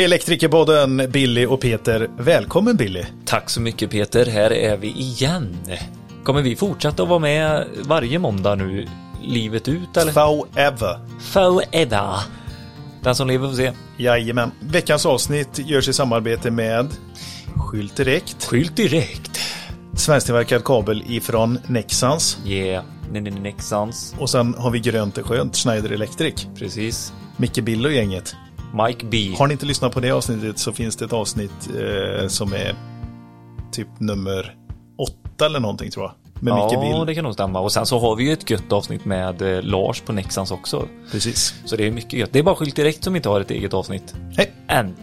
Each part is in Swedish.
Elektrikerpodden Billy och Peter. Välkommen Billy. Tack så mycket Peter, här är vi igen. Kommer vi fortsätta att vara med varje måndag nu, livet ut eller? Forever. Forever. Den som lever får se. Jajamän. Veckans avsnitt görs i samarbete med Skylt Direkt. Skylt direkt. Svensktillverkad kabel ifrån Nexans. Yeah, Nexans. Och sen har vi Grönt är skönt, Schneider Electric. Precis. Micke Bill och gänget. Mike B. Har ni inte lyssnat på det avsnittet så finns det ett avsnitt eh, som är typ nummer åtta eller någonting tror jag. Med Micke Ja, Bill. det kan nog stämma. Och sen så har vi ju ett gött avsnitt med eh, Lars på Nexans också. Precis. Så det är mycket gött. Det är bara Skylt direkt som inte har ett eget avsnitt. Hej. Än.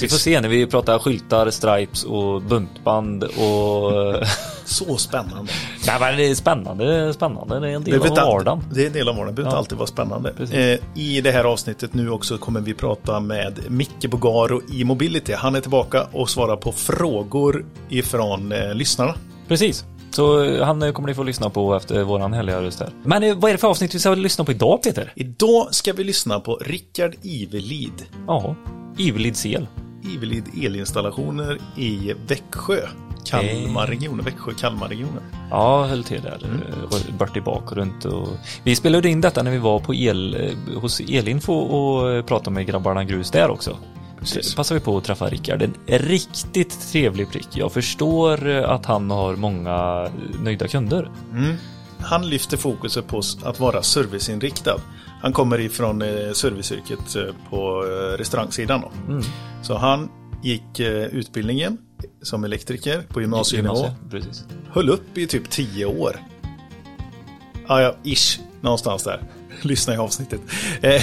Vi får se när vi pratar skyltar, stripes och buntband och... Så spännande. Nej men det är spännande, spännande. Det är en del av vardagen. Det är en del av vardagen. Det behöver Ja. alltid vara spännande. Precis. Eh, I det här avsnittet nu också kommer vi prata med Micke Bogaro i Mobility. Han är tillbaka och svarar på frågor ifrån eh, lyssnarna. Precis. Så eh, han eh, kommer ni få lyssna på efter våran härliga röst här. Men eh, vad är det för avsnitt vi ska lyssna på idag Peter? Idag ska vi lyssna på Rickard Ivelid. Ja, Ivelid el. Ivelid elinstallationer i Växjö. Kalmarregionen, Växjö-Kalmarregionen. Ja, höll till där. Mm. Bort tillbaka och runt och... Vi spelade in detta när vi var på el, eh, hos Elinfo och eh, pratade med grabbarna Grus där också. Precis. Passade vi på att träffa Rickard. En riktigt trevlig prick. Jag förstår eh, att han har många eh, nöjda kunder. Han lyfter fokuset på att vara serviceinriktad. Han kommer ifrån eh, serviceyrket på restaurangsidan. Då. Så han gick utbildningen som elektriker på gymnasienivå. Gymnasiet, Precis. Höll upp i typ 10 år. Ja, ja, ish. Någonstans där. Lyssna i avsnittet. Eh,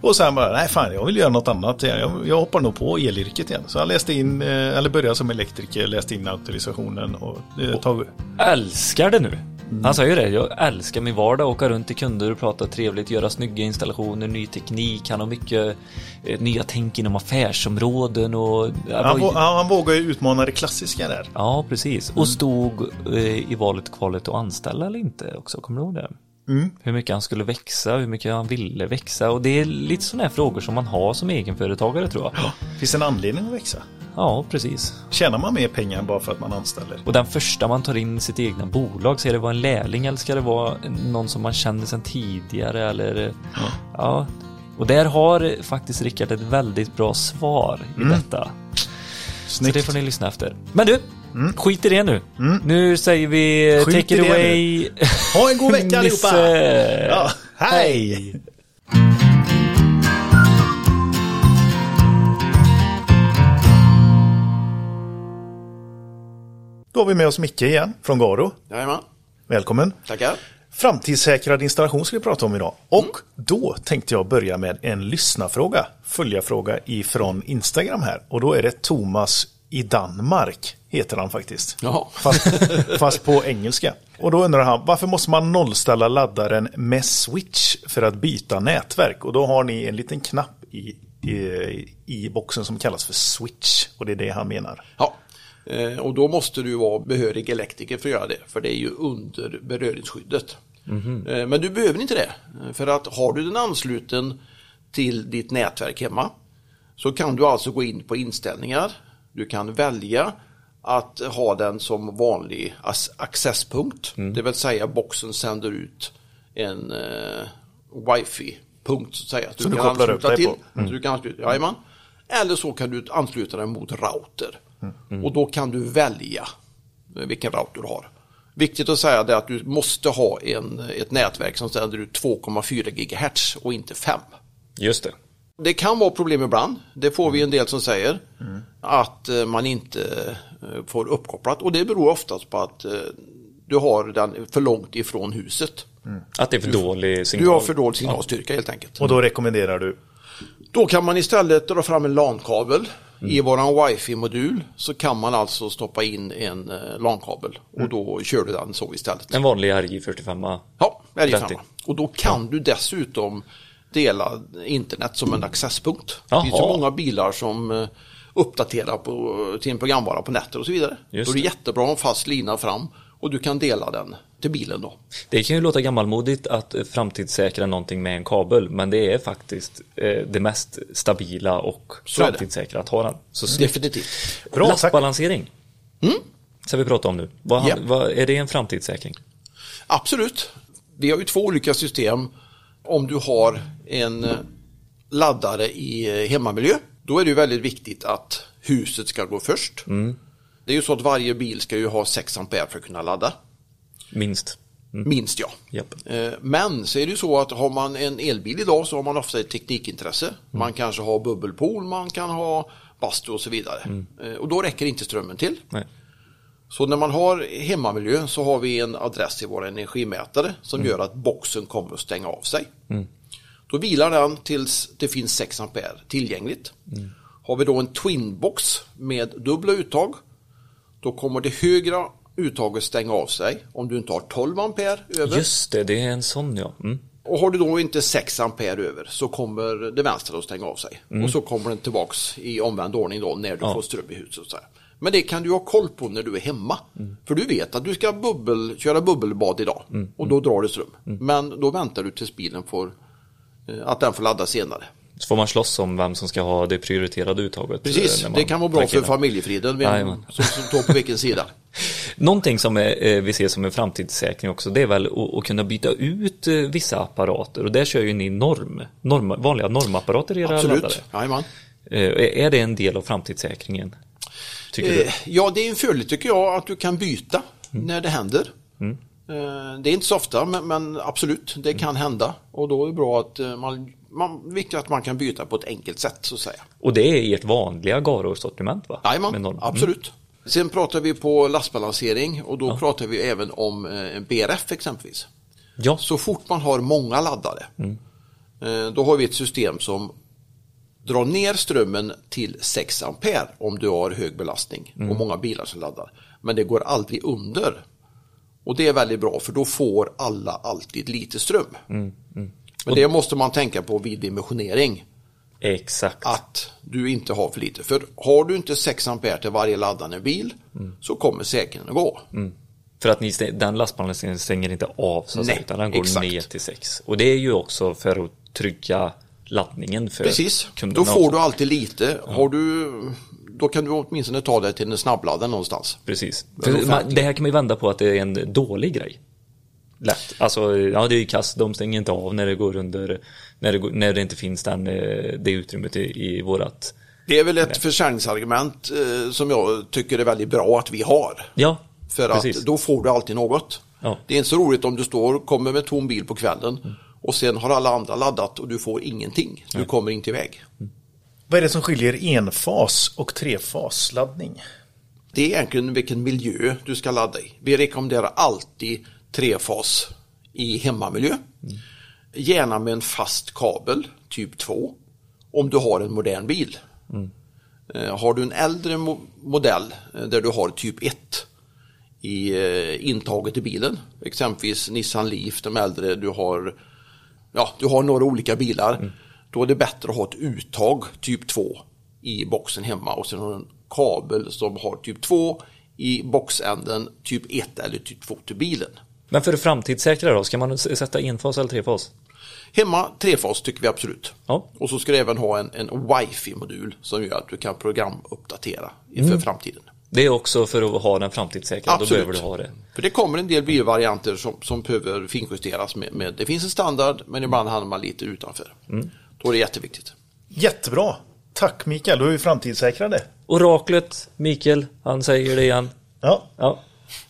och sen bara, nej fan, jag vill göra något annat. Jag, jag hoppar nog på elyrket igen. Så han läste in, eh, eller började som elektriker, läste in auktorisationen och eh, tag, älskar det nu. Han säger ju det, jag älskar min vardag, åka runt till kunder och prata trevligt, göra snygga installationer, ny teknik, han har mycket eh, nya tänk inom affärsområden och... han, vå- han, vågar ju utmana det klassiska där. Ja, precis. Och stod eh, i valet kvalet att anställa eller inte också, kommer du ihåg det? Hur mycket han skulle växa, hur mycket han ville växa och det är lite sådana här frågor som man har som egenföretagare tror jag. Finns det en anledning att växa? Ja, precis. Tjänar man mer pengar bara för att man anställer? Och den första man tar in i sitt egna bolag, ska det vara en lärling eller ska det vara någon som man känner sedan tidigare eller ja. Och där har faktiskt Rickard ett väldigt bra svar i detta. Så det får ni lyssna efter. Men du, skit i det nu. Nu säger vi Skit take it away. Ha en god vecka allihopa! Ja, hej! Då har vi med oss Micke igen från Garo. Jajamän, Välkommen! tackar. Framtidssäkrad installation ska vi prata om idag. Och då tänkte jag börja med en lyssnarfråga, följarfråga ifrån Instagram här. Och då är det Thomas i Danmark, heter han faktiskt. Fast, fast på engelska. Och då undrar han, varför måste man nollställa laddaren med switch för att byta nätverk? Och då har ni en liten knapp i, i, i boxen som kallas för switch. Och det är det han menar. Ja, eh, och då måste du vara behörig elektriker för att göra det, för det är ju under beröringsskyddet. Eh, Men du behöver inte det, för att har du den ansluten till ditt nätverk hemma så kan du alltså gå in på inställningar. Du kan välja att ha den som vanlig accesspunkt, det vill säga boxen sänder ut en eh, wifi-punkt så att säga. Som du kopplar upp dig på. Så du kan ansluta, jajamän. Eller så kan du ansluta den mot router. Mm. Och då kan du välja eh, vilken router du har. Viktigt att säga är att du måste ha en, ett nätverk som sänder ut 2,4 GHz och inte 5. Just det. Det kan vara problem ibland, det får vi en del som säger, att eh, man inte eh, får uppkopplat och det beror oftast på att eh, du har den för långt ifrån huset. Att det är för dålig signal. Du har för dålig signalstyrka helt enkelt. Och då rekommenderar du Då kan man istället dra fram en LAN-kabel. I våran wifi-modul så kan man alltså stoppa in en LAN-kabel och då kör du den så istället. En vanlig RJ45. Ja, det är det Lätt i. samma. Och då kan du dessutom dela internet som en accesspunkt. Jaha. Det finns så många bilar som eh, uppdaterar på, till en programvara på nätet och så vidare. Just då är det det. jättebra att ha en fast lina fram och du kan dela den till bilen då. Det kan ju låta gammalmodigt att eh, framtidssäkra någonting med en kabel, men det är faktiskt eh, det mest stabila och Så framtidssäkra att ha den. Så. Definitivt. Bra. Lastbalansering. Ska vi prata om nu. Vad, Ja. vad, är det en framtidssäkring? Absolut. Vi har ju två olika system. Om du har en laddare i eh, hemmamiljö, då är det ju väldigt viktigt att huset ska gå först. Det är ju så att varje bil ska ju ha 6 ampere för att kunna ladda. Minst. Minst ja. Japp. Eh, Men så är det ju så att har man en elbil idag så har man ofta ett teknikintresse. Man kanske har bubbelpool, man kan ha bastu och så vidare. Eh, Och då räcker inte strömmen till. Nej. Så när man har hemmamiljö så har vi en adress i vår energimätare som Mm. gör att boxen kommer att stänga av sig. Då vilar den tills det finns 6 ampere tillgängligt. Mm. Har vi då en twinbox med dubbla uttag då kommer det högra uttaget stänga av sig om du inte har 12 ampere över. Just det, det är en sån ja. Mm. Och har du då inte 6 ampere över så kommer det vänstra att stänga av sig. Och så kommer den tillbaks i omvänd ordning då när du Ja. får ström i huset. Så här. Men det kan du ha koll på när du är hemma. För du vet att du ska bubbel, köra bubbelbad idag och då drar det ström. Men då väntar du tills bilen får, eh, att den får ladda senare. Så får man slåss om vem som ska ha det prioriterade uttaget. Precis, eh, man det kan vara bra för familjefriden, vem som, står på vilken sida. Någonting som är, eh, vi ser som en framtidssäkring också, det är väl att, kunna byta ut vissa apparater. Och där kör ju ni norm, norm vanliga normapparater i era laddare. Absolut, jajamän. Eh, Är det en del av framtidssäkringen? Tycker du? Eh, Ja, det är en fördel tycker jag att du kan byta när det händer. Mm. Eh, Det är inte så ofta, men, men absolut, det kan hända. Och då är det bra att eh, man, man, viktigt att man kan byta på ett enkelt sätt så att säga. Och det är ert vanliga Garo-sortiment va? Jajamän, norm. absolut. Sen pratar vi på lastbalansering och då pratar vi även om en BRF exempelvis. Ja, Så fort man har många laddare, eh, då har vi ett system som drar ner strömmen till 6 ampere om du har hög belastning och många bilar som laddar. Men det går aldrig under. Och det är väldigt bra för då får alla alltid lite ström. Men det måste man tänka på vid dimensionering. exakt. Att du inte har för lite. För har du inte 6 ampere till varje laddande bil så kommer säkringen att gå. För att ni, den lastbalanseringen stänger inte av så att Nej, säga, utan den går exakt. ner till 6. Och det är ju också för att trygga laddningen för Precis, kunderna. då får du alltid lite. Har du, då kan du åtminstone ta dig till en snabbladdare någonstans. Precis. Man, det här kan man ju vända på att det är en dålig grej. Lätt. Alltså, ja det är ju kast, de stänger inte av när det går under, när det, när det inte finns den, eh, det utrymmet i, i vårat, Det är väl ett försäljningsargument eh, som jag tycker är väldigt bra att vi har. ja, För precis. att då får du alltid något. Ja. Det är inte så roligt om du står, kommer med tom bil på kvällen och sen har alla andra laddat och du får ingenting. Du kommer inte iväg. Vad är det som skiljer enfas och trefasladdning? Det är egentligen vilken miljö du ska ladda i. Vi rekommenderar alltid trefas i hemmamiljö. Gärna med en fast kabel, typ 2, om du har en modern bil. Eh, Har du en äldre mo- modell eh, där du har typ 1 i eh, intaget i bilen, exempelvis Nissan Leaf, de äldre, du har, ja, du har några olika bilar, då är det bättre att ha ett uttag typ 2 i boxen hemma och sen har du en kabel som har typ 2 i boxänden, typ 1 eller typ 2 till bilen. Men för att framtidssäkra då, ska man sätta enfas eller trefas? Hemma trefas tycker vi absolut. Ja. Och så ska du även ha en, en wifi-modul som gör att du kan programuppdatera inför framtiden. Det är också för att ha den framtidssäkrad, då Absolut. behöver du ha det. För det kommer en del bilvarianter som, som behöver finjusteras med, med. Det finns en standard men ibland hamnar man lite utanför. Då är det jätteviktigt. Jättebra! Tack Mikael, då är vi framtidssäkrade. Oraklet, Mikael, han säger det igen. Ja, Ja,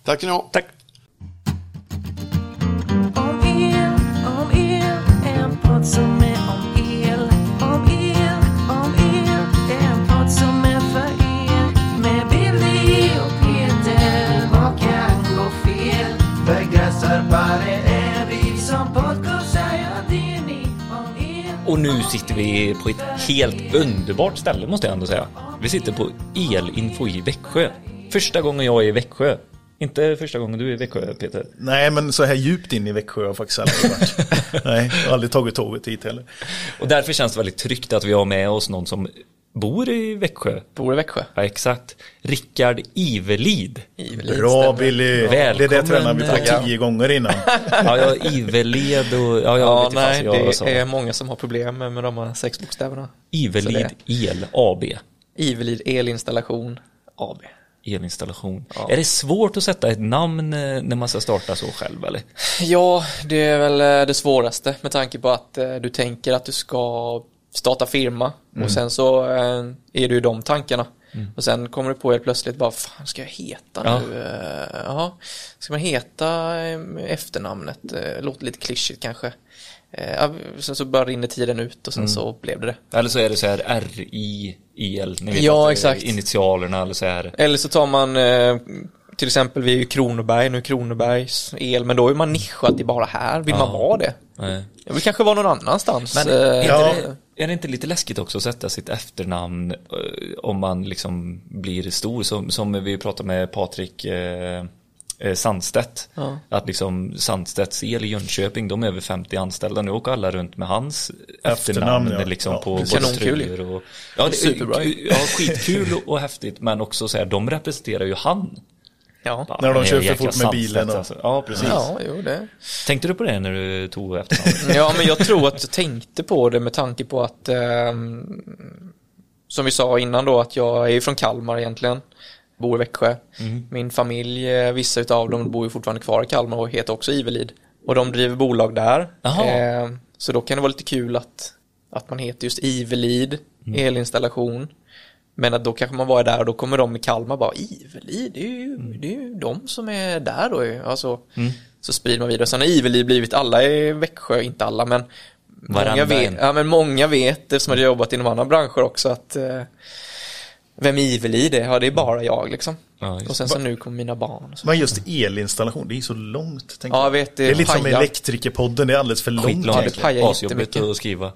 Tack ska ni ha. tack. Och nu sitter vi på ett helt underbart ställe måste jag ändå säga. Vi sitter på Elinfo i Växjö. Första gången jag är i Växjö. Inte första gången du är i Växjö, Peter. nej men så här djupt in i Växjö har jag faktiskt aldrig varit. nej, jag har aldrig tagit tåget hit heller. Och därför känns det väldigt tryggt att vi har med oss någon som bor i Växjö. Bor i Växjö. Ja, exakt. Rickard Ivelid. Ivelid, Bra stämmer. Billy! Det Välkommen, där tränar vi på tackar. tio gånger innan. Ja, ja, Iveled och... Ja, Ja, nej, det är många som har problem med de här sex bokstäverna. Ivelid El AB. Ivelid elinstallation AB. Elinstallation. Är det svårt att sätta ett namn eh, när man ska starta så själv eller? Ja, det är väl eh, det svåraste med tanke på att eh, du tänker att du ska starta firma och sen så eh, är det ju de tankarna. Och sen kommer du på helt plötsligt bara, fan ska jag heta Ja. nu? Eh, Ja, ska man heta eh, efternamnet? Låter lite klyschigt kanske. Ja, Sen så bara rinner tiden ut och sen så blev det det. Eller så är det så här R-I-E-L. Ni vet Ja, exakt. Initialerna eller så här. Eller så tar man till exempel vi är ju Kronoberg, nu Kronobergs el, men då är man nischad till bara här. Vill man vara det? Nej. Jag vill kanske vara någon annanstans. Men Ja. det, är det inte lite läskigt också att sätta sitt efternamn eh, om man liksom blir stor? Som, som vi pratade med Patrik eh, eh, Sandstedt. Ja. Att liksom Sandstedts el i Jönköping, de är över 50 anställda. Nu åker alla runt med hans efternamn, Efternamn, ja. liksom Ja, på Kanonkul och... Ja, det, Superbra ju. Ja, skitkul och, och häftigt. Men också så här, de representerar ju han. Ja. När de kör för fort med bilen och- Alltså. Ja, precis. ja, jo det. Tänkte du på det när du tog efternamnet? Ja, men jag tror att jag tänkte på det med tanke på att ehm, som vi sa innan då att jag är från Kalmar egentligen. Bor i Växjö. Min familj, eh, vissa utav dem bor ju fortfarande kvar i Kalmar och heter också Ivelid. Och de driver bolag där. Ehm, så då kan det vara lite kul att, att man heter just Ivelid, elinstallation. Men att då kanske man var där och då kommer de i Kalmar bara Ivelid, det är ju, det är ju de som är där då. Alltså, Så sprider man vidare. Sen har Ivelid blivit, alla i Växjö, inte alla men Många vet, en. ja, men många vet, eftersom jag har jobbat inom andra branscher också, att eh, vem är, ja det är bara jag liksom. Ja, och sen så nu kommer mina barn. Och så. Men just elinstallation, det är så långt. tänker Ja, jag vet, det det är lite som. Elektrikerpodden, det är alldeles för långt. Skitlångt. det pajar Asjobbigt jättemycket. att skriva.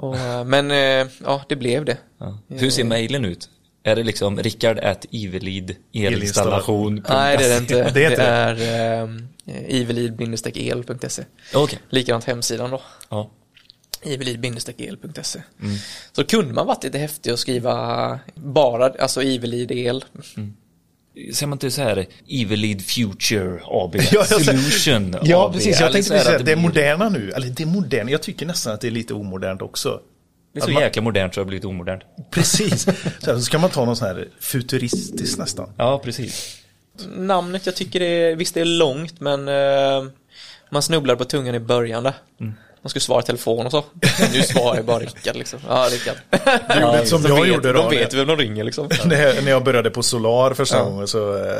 Och, eh, men eh, ja, det blev det. Ja. Hur ser mejlen ut? Är det liksom Rickard at Ivelid elinstallation? Nej, det är det inte. Det är eh, ivelid-el.se. Okej. Likadant hemsidan då. Ja. ivelid-el.se. Mm. Så kunde man varit lite häftig och skriva bara, alltså Ivelid el. Ser man inte så här Ivelid Future AB Ja, Solution Ja, AB, precis. eller Jag tänkte så precis säga att det är moderna nu. Eller det är modernt. Jag tycker nästan att det är lite omodernt också. Det är så Att man- jäkla modernt så det har blivit omodernt. Precis. Så, här, så ska man ta någon sån här futuristisk nästan. Ja, precis. Namnet, jag tycker det är, visst det är långt men eh, man snubblar på tungan i början där. Mm. Man skulle svara i telefon och så. Nu svarar jag bara Rickard liksom. Ja, Rickard. Du gjorde som jag vet, gjorde då. De vet vem de ringer liksom. när, jag, när jag började på Solar första Ja. gången så eh,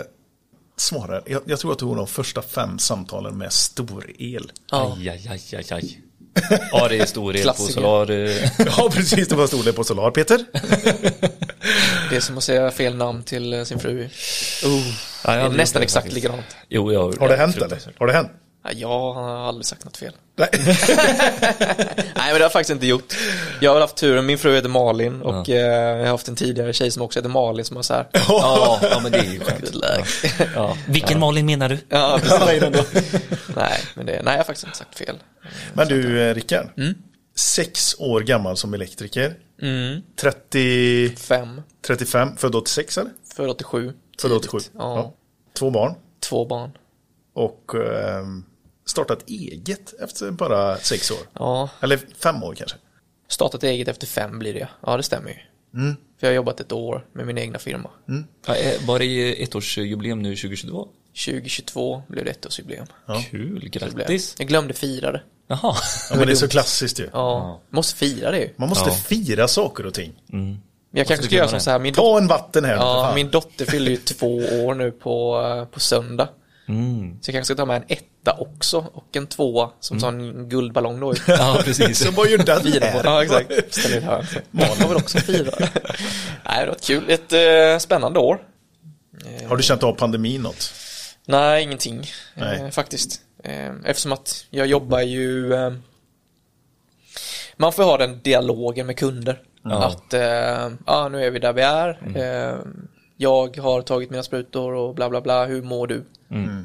svarade jag. Jag tror att det var de första fem samtalen med stor-el. Ja. Aj, aj, aj, aj, aj. Ja, det är stor el på. Solar. eh. Ja, precis. Det var storlek på Solar. Peter? Det är som att säga fel namn till eh, sin fru. Oh, Ja, jag det är nästan det exakt faktiskt. likadant. Jo, jag, Har det hänt eller? Har det hänt? Ja, Jag har aldrig sagt något fel. Nej. Nej men det har jag faktiskt inte gjort. Jag har haft turen, min fru heter Malin och eh, jag har haft en tidigare tjej som också heter Malin som har så här. Ja, ja, men det är ju skönt. Luck. Ja. Vilken Malin menar du? Ja, precis. nej, men det, nej, jag har faktiskt inte sagt fel. Men du, eh, Rickard. Sex år gammal som elektriker. Mm. 30, Fem, 35, född 86 eller? född 87. Född 87. tidigt. Ja. Två barn. Två barn. Och eh, startat eget efter bara sex år. Ja, Eller fem år kanske. startat eget efter fem blir det. Ja, det stämmer ju. Mm. För jag har jobbat ett år med min egna firma. Ja, eh, Var det ettårsjubileum nu 2022? 2022 blev det ettårsjubileum. Kul, Det blev- grattis. Jag glömde fira det. Jaha. Ja, men det är så klassiskt ju. Ja, måste fira det ju. Man måste Ja. fira saker och ting. Men jag kanske ska göra som så här, min, Ta en vatten här ja, min dotter fyller ju två år nu på, eh, på söndag. Mm. Så jag kanske ska ta med en etta också och en tvåa som sån guldballong då. ju. Ja, precis. Så vad gör den Fira på här? det. Ja, exakt. Ställ in här. Malin har väl också fira. Nej, det var ett kul. Ett eh, spännande år. Har du känt av pandemin något? Nej, ingenting. Nej. Eh, faktiskt. Eh, eftersom att jag jobbar ju... Eh, man får ha den dialogen med kunder. Ja. Att, eh, ja nu är vi där vi är. Eh, jag har tagit mina sprutor och bla bla bla. Hur mår du?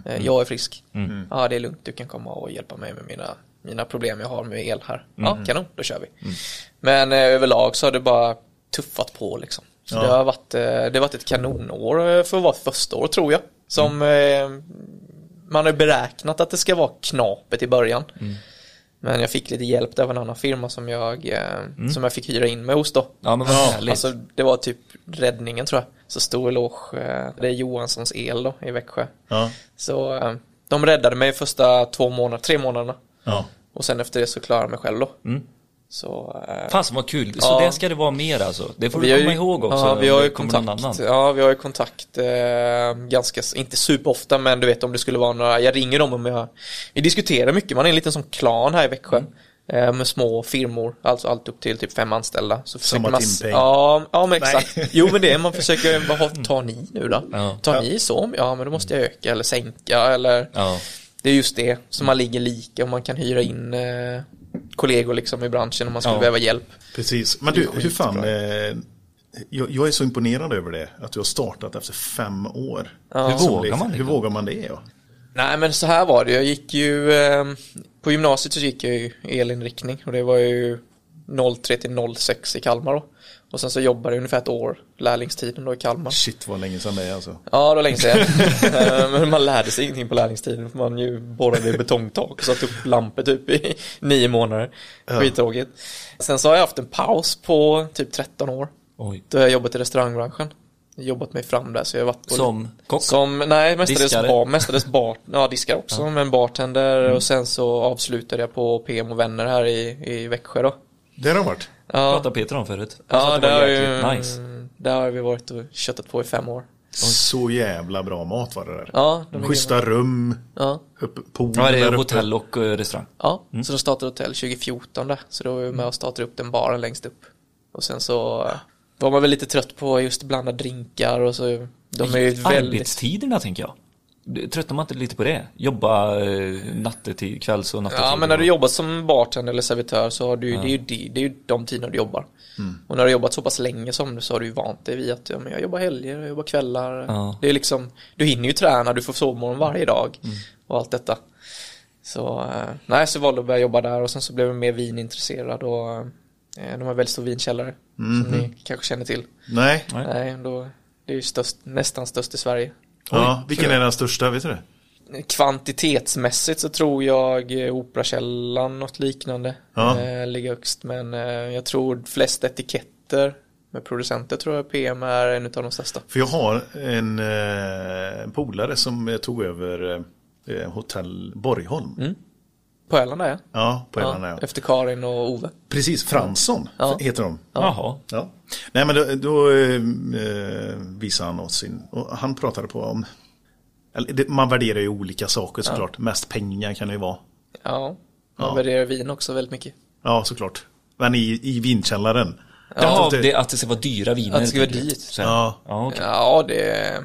Eh, jag är frisk. Ja, det är lugnt. Du kan komma och hjälpa mig med mina, mina problem jag har med el här. Ja, kanon. Då kör vi. Men eh, överlag så har det bara tuffat på liksom. Så Ja. det, har varit, eh, det har varit ett kanonår eh, för att vara ett första år tror jag. Som Mm. eh, man har beräknat att det ska vara knapet i början. Mm. Men jag fick lite hjälp av en annan firma som jag, eh, som jag fick hyra in mig hos då. Ja, men vad. Alltså det var typ räddningen tror jag. Så stor eloge. eh, Det är Johanssons el då i Växjö. Ja. Så eh, de räddade mig första två månader, tre månaderna. Ja. Och sen efter det så klarade jag mig själv då. Mm. Så eh, Fan vad kul. Så Ja. det ska det vara mer alltså. Det får vi du har komma ju- ihåg också. Ja, vi har ju kontakt. annan. Ja, vi har ju kontakt eh, ganska, inte superofta, men du vet om det skulle vara några, jag ringer dem om jag, vi diskuterar mycket, man är en liten som klan här i Växjö. Mm. Eh, Med små firmor, alltså allt upp till typ fem anställda. Så försöker Som man, Timpeng. ja, ja men Nej. exakt. Jo men det är, man försöker, vad tar ni nu då? Ja. Tar ni så? Ja men då måste jag öka eller sänka eller Ja. Det är just det, så man ligger lika och man kan hyra in eh, kollegor liksom i branschen om man skulle Ja. behöva hjälp. Precis. Men du, hur fan. Eh, jag, jag är så imponerad över det. Att du har startat efter fem år. Hur vågar det- man det? Hur vågar man det? Ja? Nej men så här var det, jag gick ju eh, På gymnasiet så gick jag ju elinriktning och det var ju 03 till 06 i Kalmar då. Och sen så jobbade jag ungefär ett år, lärlingstiden då i Kalmar. Shit vad länge sedan det är alltså. Ja, det var länge sedan. Eh, Men man lärde sig ingenting på lärlingstiden för man ju borrade i betongtak och satte upp lampor typ i nio månader. Skittråkigt. Sen så har jag haft en paus på typ 13 år. Oj. Då har jag jobbat i restaurangbranschen Jobbat mig fram där så jag har varit på Som kock? som, nej, mestadels bar, mestadels bar, ja diskar också, men bartender och sen så avslutade jag på PM och vänner här i, i Växjö då. Det har det varit. Ja, Pratade Peter om förut. Ja att det var har ju, nice. där har vi varit och köttat på i fem år. Så jävla bra mat var det där. Ja, de Schyssta rum. Ja, Upp, pool Ja, det där är uppe. hotell och eh, restaurang. ja. så de startade hotell 2014 där, så då var vi med och startade upp den baren längst upp. Och sen så eh, var man väl lite trött på just blanda drinkar och så, de är ju väldigt, Arbetstiderna tänker jag. Tröttnar man inte lite på det? Jobba eh, nattetid, kvälls och nattetid? Ja men när du jobbar som bartender eller servitör så har du, det, är ju, det, det är ju de tiderna du jobbar. Mm. Och när du har jobbat så pass länge som du så har du ju vant dig vid att ja, men jag jobbar helger, jag jobbar kvällar. Ja. Det är liksom, du hinner ju träna, du får sovmorgon varje dag Mm. och allt detta. Så, eh, nej så valde jag att börja jobba där och sen så blev jag mer vinintresserad och eh, de har väldigt stor vinkällare som ni kanske känner till. Nej. Nej. Då, det är ju störst, nästan störst i Sverige. Ja, vilken är den största? Vet du det? Kvantitetsmässigt så tror jag eh, Operakällan, något liknande, Ja. eh, ligger högst. Men eh, jag tror flest etiketter med producenter tror jag PM är en av de största. För jag har en, eh, en polare som eh, tog över eh, hotell Borgholm. På Öland är jag. Ja, på Öland. Ja, ja. efter Karin och Ove. Precis, Fransson Ja. heter de. Jaha. Ja. Nej men då, då eh, visade han oss sin, och han pratade på om, eller det, man värderar ju olika saker såklart, mest pengar kan det ju vara. Ja, man Ja. värderar vin också väldigt mycket. Ja såklart. Men i, i vinkällaren. Jaha, det- det, att det ska vara dyra viner. Att det ska vara dyrt. Så- Ja. Ja, okej. Ja, det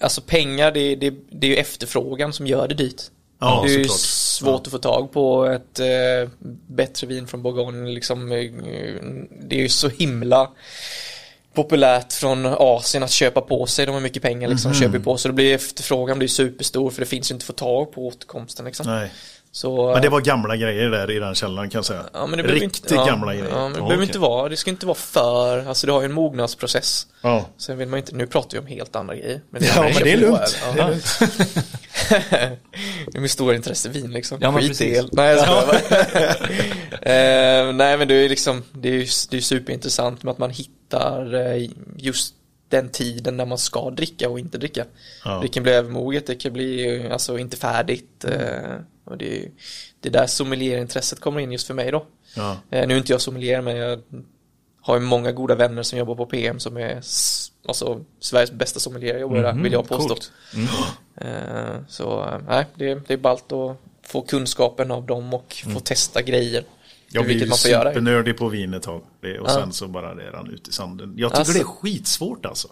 Alltså pengar, det, det, det är ju efterfrågan som gör det dyrt. Ja, det är ju såklart. svårt att få tag på ett eh, bättre vin från Bourgogne. Liksom, eh, det är ju så himla populärt från Asien att köpa på sig. De har mycket pengar liksom, Mhm. köper på sig. Då blir efterfrågan blir superstor för det finns ju inte att få tag på återkomsten. Liksom. Nej. Så, Men det var gamla grejer där i den källaren kan jag säga. ja, det Riktigt inte, ja, gamla grejer. Ja, men det behöver okej. inte vara, det ska inte vara för, alltså det har ju en mognadsprocess. Ja. Sen vill man inte, nu pratar vi om helt andra grejer. Men Ja, men det är lugnt. Det är lugnt. det är med stora intresse vin liksom. Ja, Skit i el. Nej, jag eh, Nej, men det är liksom, det är ju det är superintressant med att man hittar eh, just den tiden när man ska dricka och inte dricka. Ja. Det kan bli övermoget, det kan bli alltså inte färdigt. eh, Och det är, det är där sommelierintresset kommer in just för mig då. Ja. Eh, Nu är inte jag sommelier men jag har ju många goda vänner som jobbar på PM som är alltså, Sveriges bästa sommelier jobbar där, vill jag påstå. Eh, Så nej, det, det är ballt att få kunskapen av dem och få testa grejer. Jag blev ju man supernördig på vin ett tag. Och Ja. sen så bara det rann ut i sanden. Jag tycker Alltså- det är skitsvårt alltså.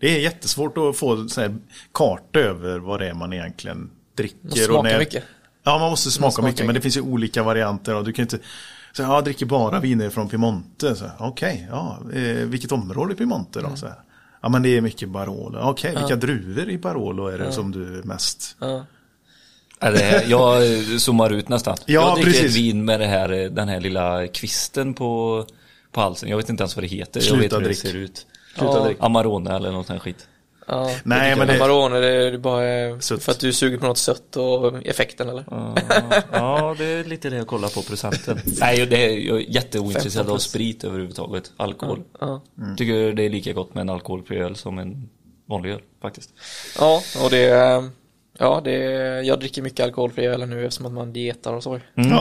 Det är jättesvårt att få så här karta över vad det är man egentligen dricker. Man och när... mycket. Ja, man måste smaka smakar mycket. Men det mycket. finns ju olika varianter. Och du kan inte... Så, ja, jag dricker bara viner från Piemonte. Okej, ja. Eh, vilket område i Piemonte Mm. då? Så här. Ja, men det är mycket Barolo. Okej, vilka druvor i Barolo är det som du mest... Ja. Här, jag eh, zoomar ut nästan. Ja, jag dricker precis. ett vin med det här, eh, den här lilla kvisten på, på halsen. Jag vet inte ens vad det heter. jag Sluta vet hur drick. det ser ut. Sluta Ja. drick. Amarone eller något sånt skit. Ja, Nej, jag men det- Amarone, det är bara eh, Sött. för att du suger på något sött och effekten eller? Ja, ja, det är lite det jag kollar på procenten. Nej, det är, jag är jätteointresserad av sprit överhuvudtaget. Alkohol. Ja. Tycker det är lika gott med en alkoholfri öl som en vanlig öl faktiskt. Ja, och det är, ja, det jag dricker mycket alkoholfri öl nu eftersom att man dietar och så. Mm.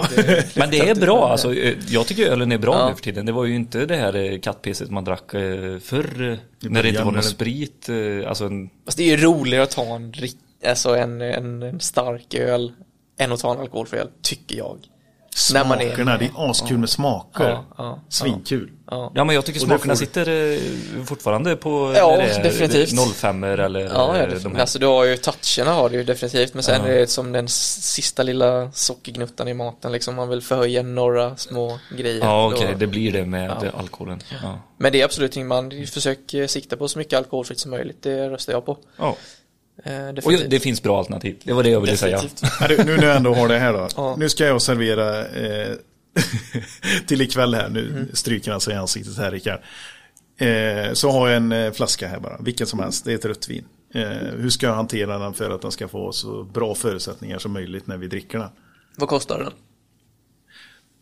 Men det är bra alltså. Jag tycker ölen är bra Ja. nu för tiden. Det var ju inte det här eh, kattpisset man drack eh, förr. eh, När det inte var någon sprit. Alltså en, Fast det är ju roligare att ta en, alltså en, en, en stark öl än att ta en alkoholfri öl, tycker jag. När man är- Smakerna, det är askul med smaker. Ja, ja, Svinkul. Ja. ja men jag tycker smakerna får- sitter eh, fortfarande på Ja, det definitivt. 05 eller Ja, ja definitivt. de här. alltså du har ju toucherna har du ju definitivt men sen Ja. är det som den sista lilla sockergnuttan i maten liksom man vill förhöja några små grejer. Ja Då- okej, det blir det med alkoholen. Ja. Men det är absolut inget man försöker sikta på så mycket alkoholfritt som möjligt, det röstar jag på. Eh, Och definitivt. ju- det finns bra alternativ, det var det jag ville säga. Definitivt. Du, nu när jag ändå har det här då. Ja. Nu ska jag servera eh, till ikväll här. Nu Mm. stryker han sig i ansiktet här Rickard. Eh, så har jag en eh, flaska här bara. Vilken som helst. Det är ett rött vin. Eh, hur ska jag hantera den för att den ska få så bra förutsättningar som möjligt när vi dricker den? Vad kostar den?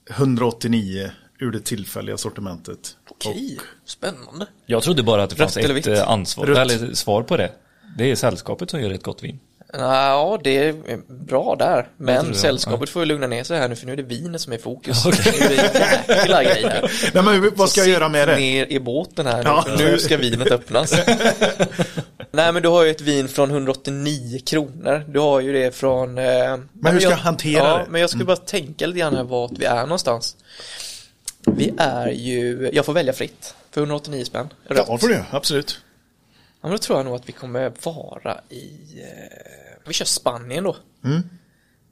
189 ur det tillfälliga sortimentet. Okej, spännande. Jag trodde bara att det fanns ett eh, ansvar, eller svar på det. Det är sällskapet som gör ett gott vin. Ja, det är bra där. Men sällskapet får ju lugna ner sig här nu för nu är det vinet som är i fokus. Nu är det. Nej, men vad ska jag göra med det? ner i båten här nu, Ja. nu ska vinet öppnas. Nej men du har ju ett vin från 189 kronor. Du har ju det från... Eh, men hur ska jag hantera ja, det? men jag ska bara tänka lite grann här vart vi är någonstans. Vi är ju, jag får välja fritt för 189 spänn. Rött. Ja, får du. Absolut. Ja, men då tror jag nog att vi kommer vara i, eh, vi kör Spanien då.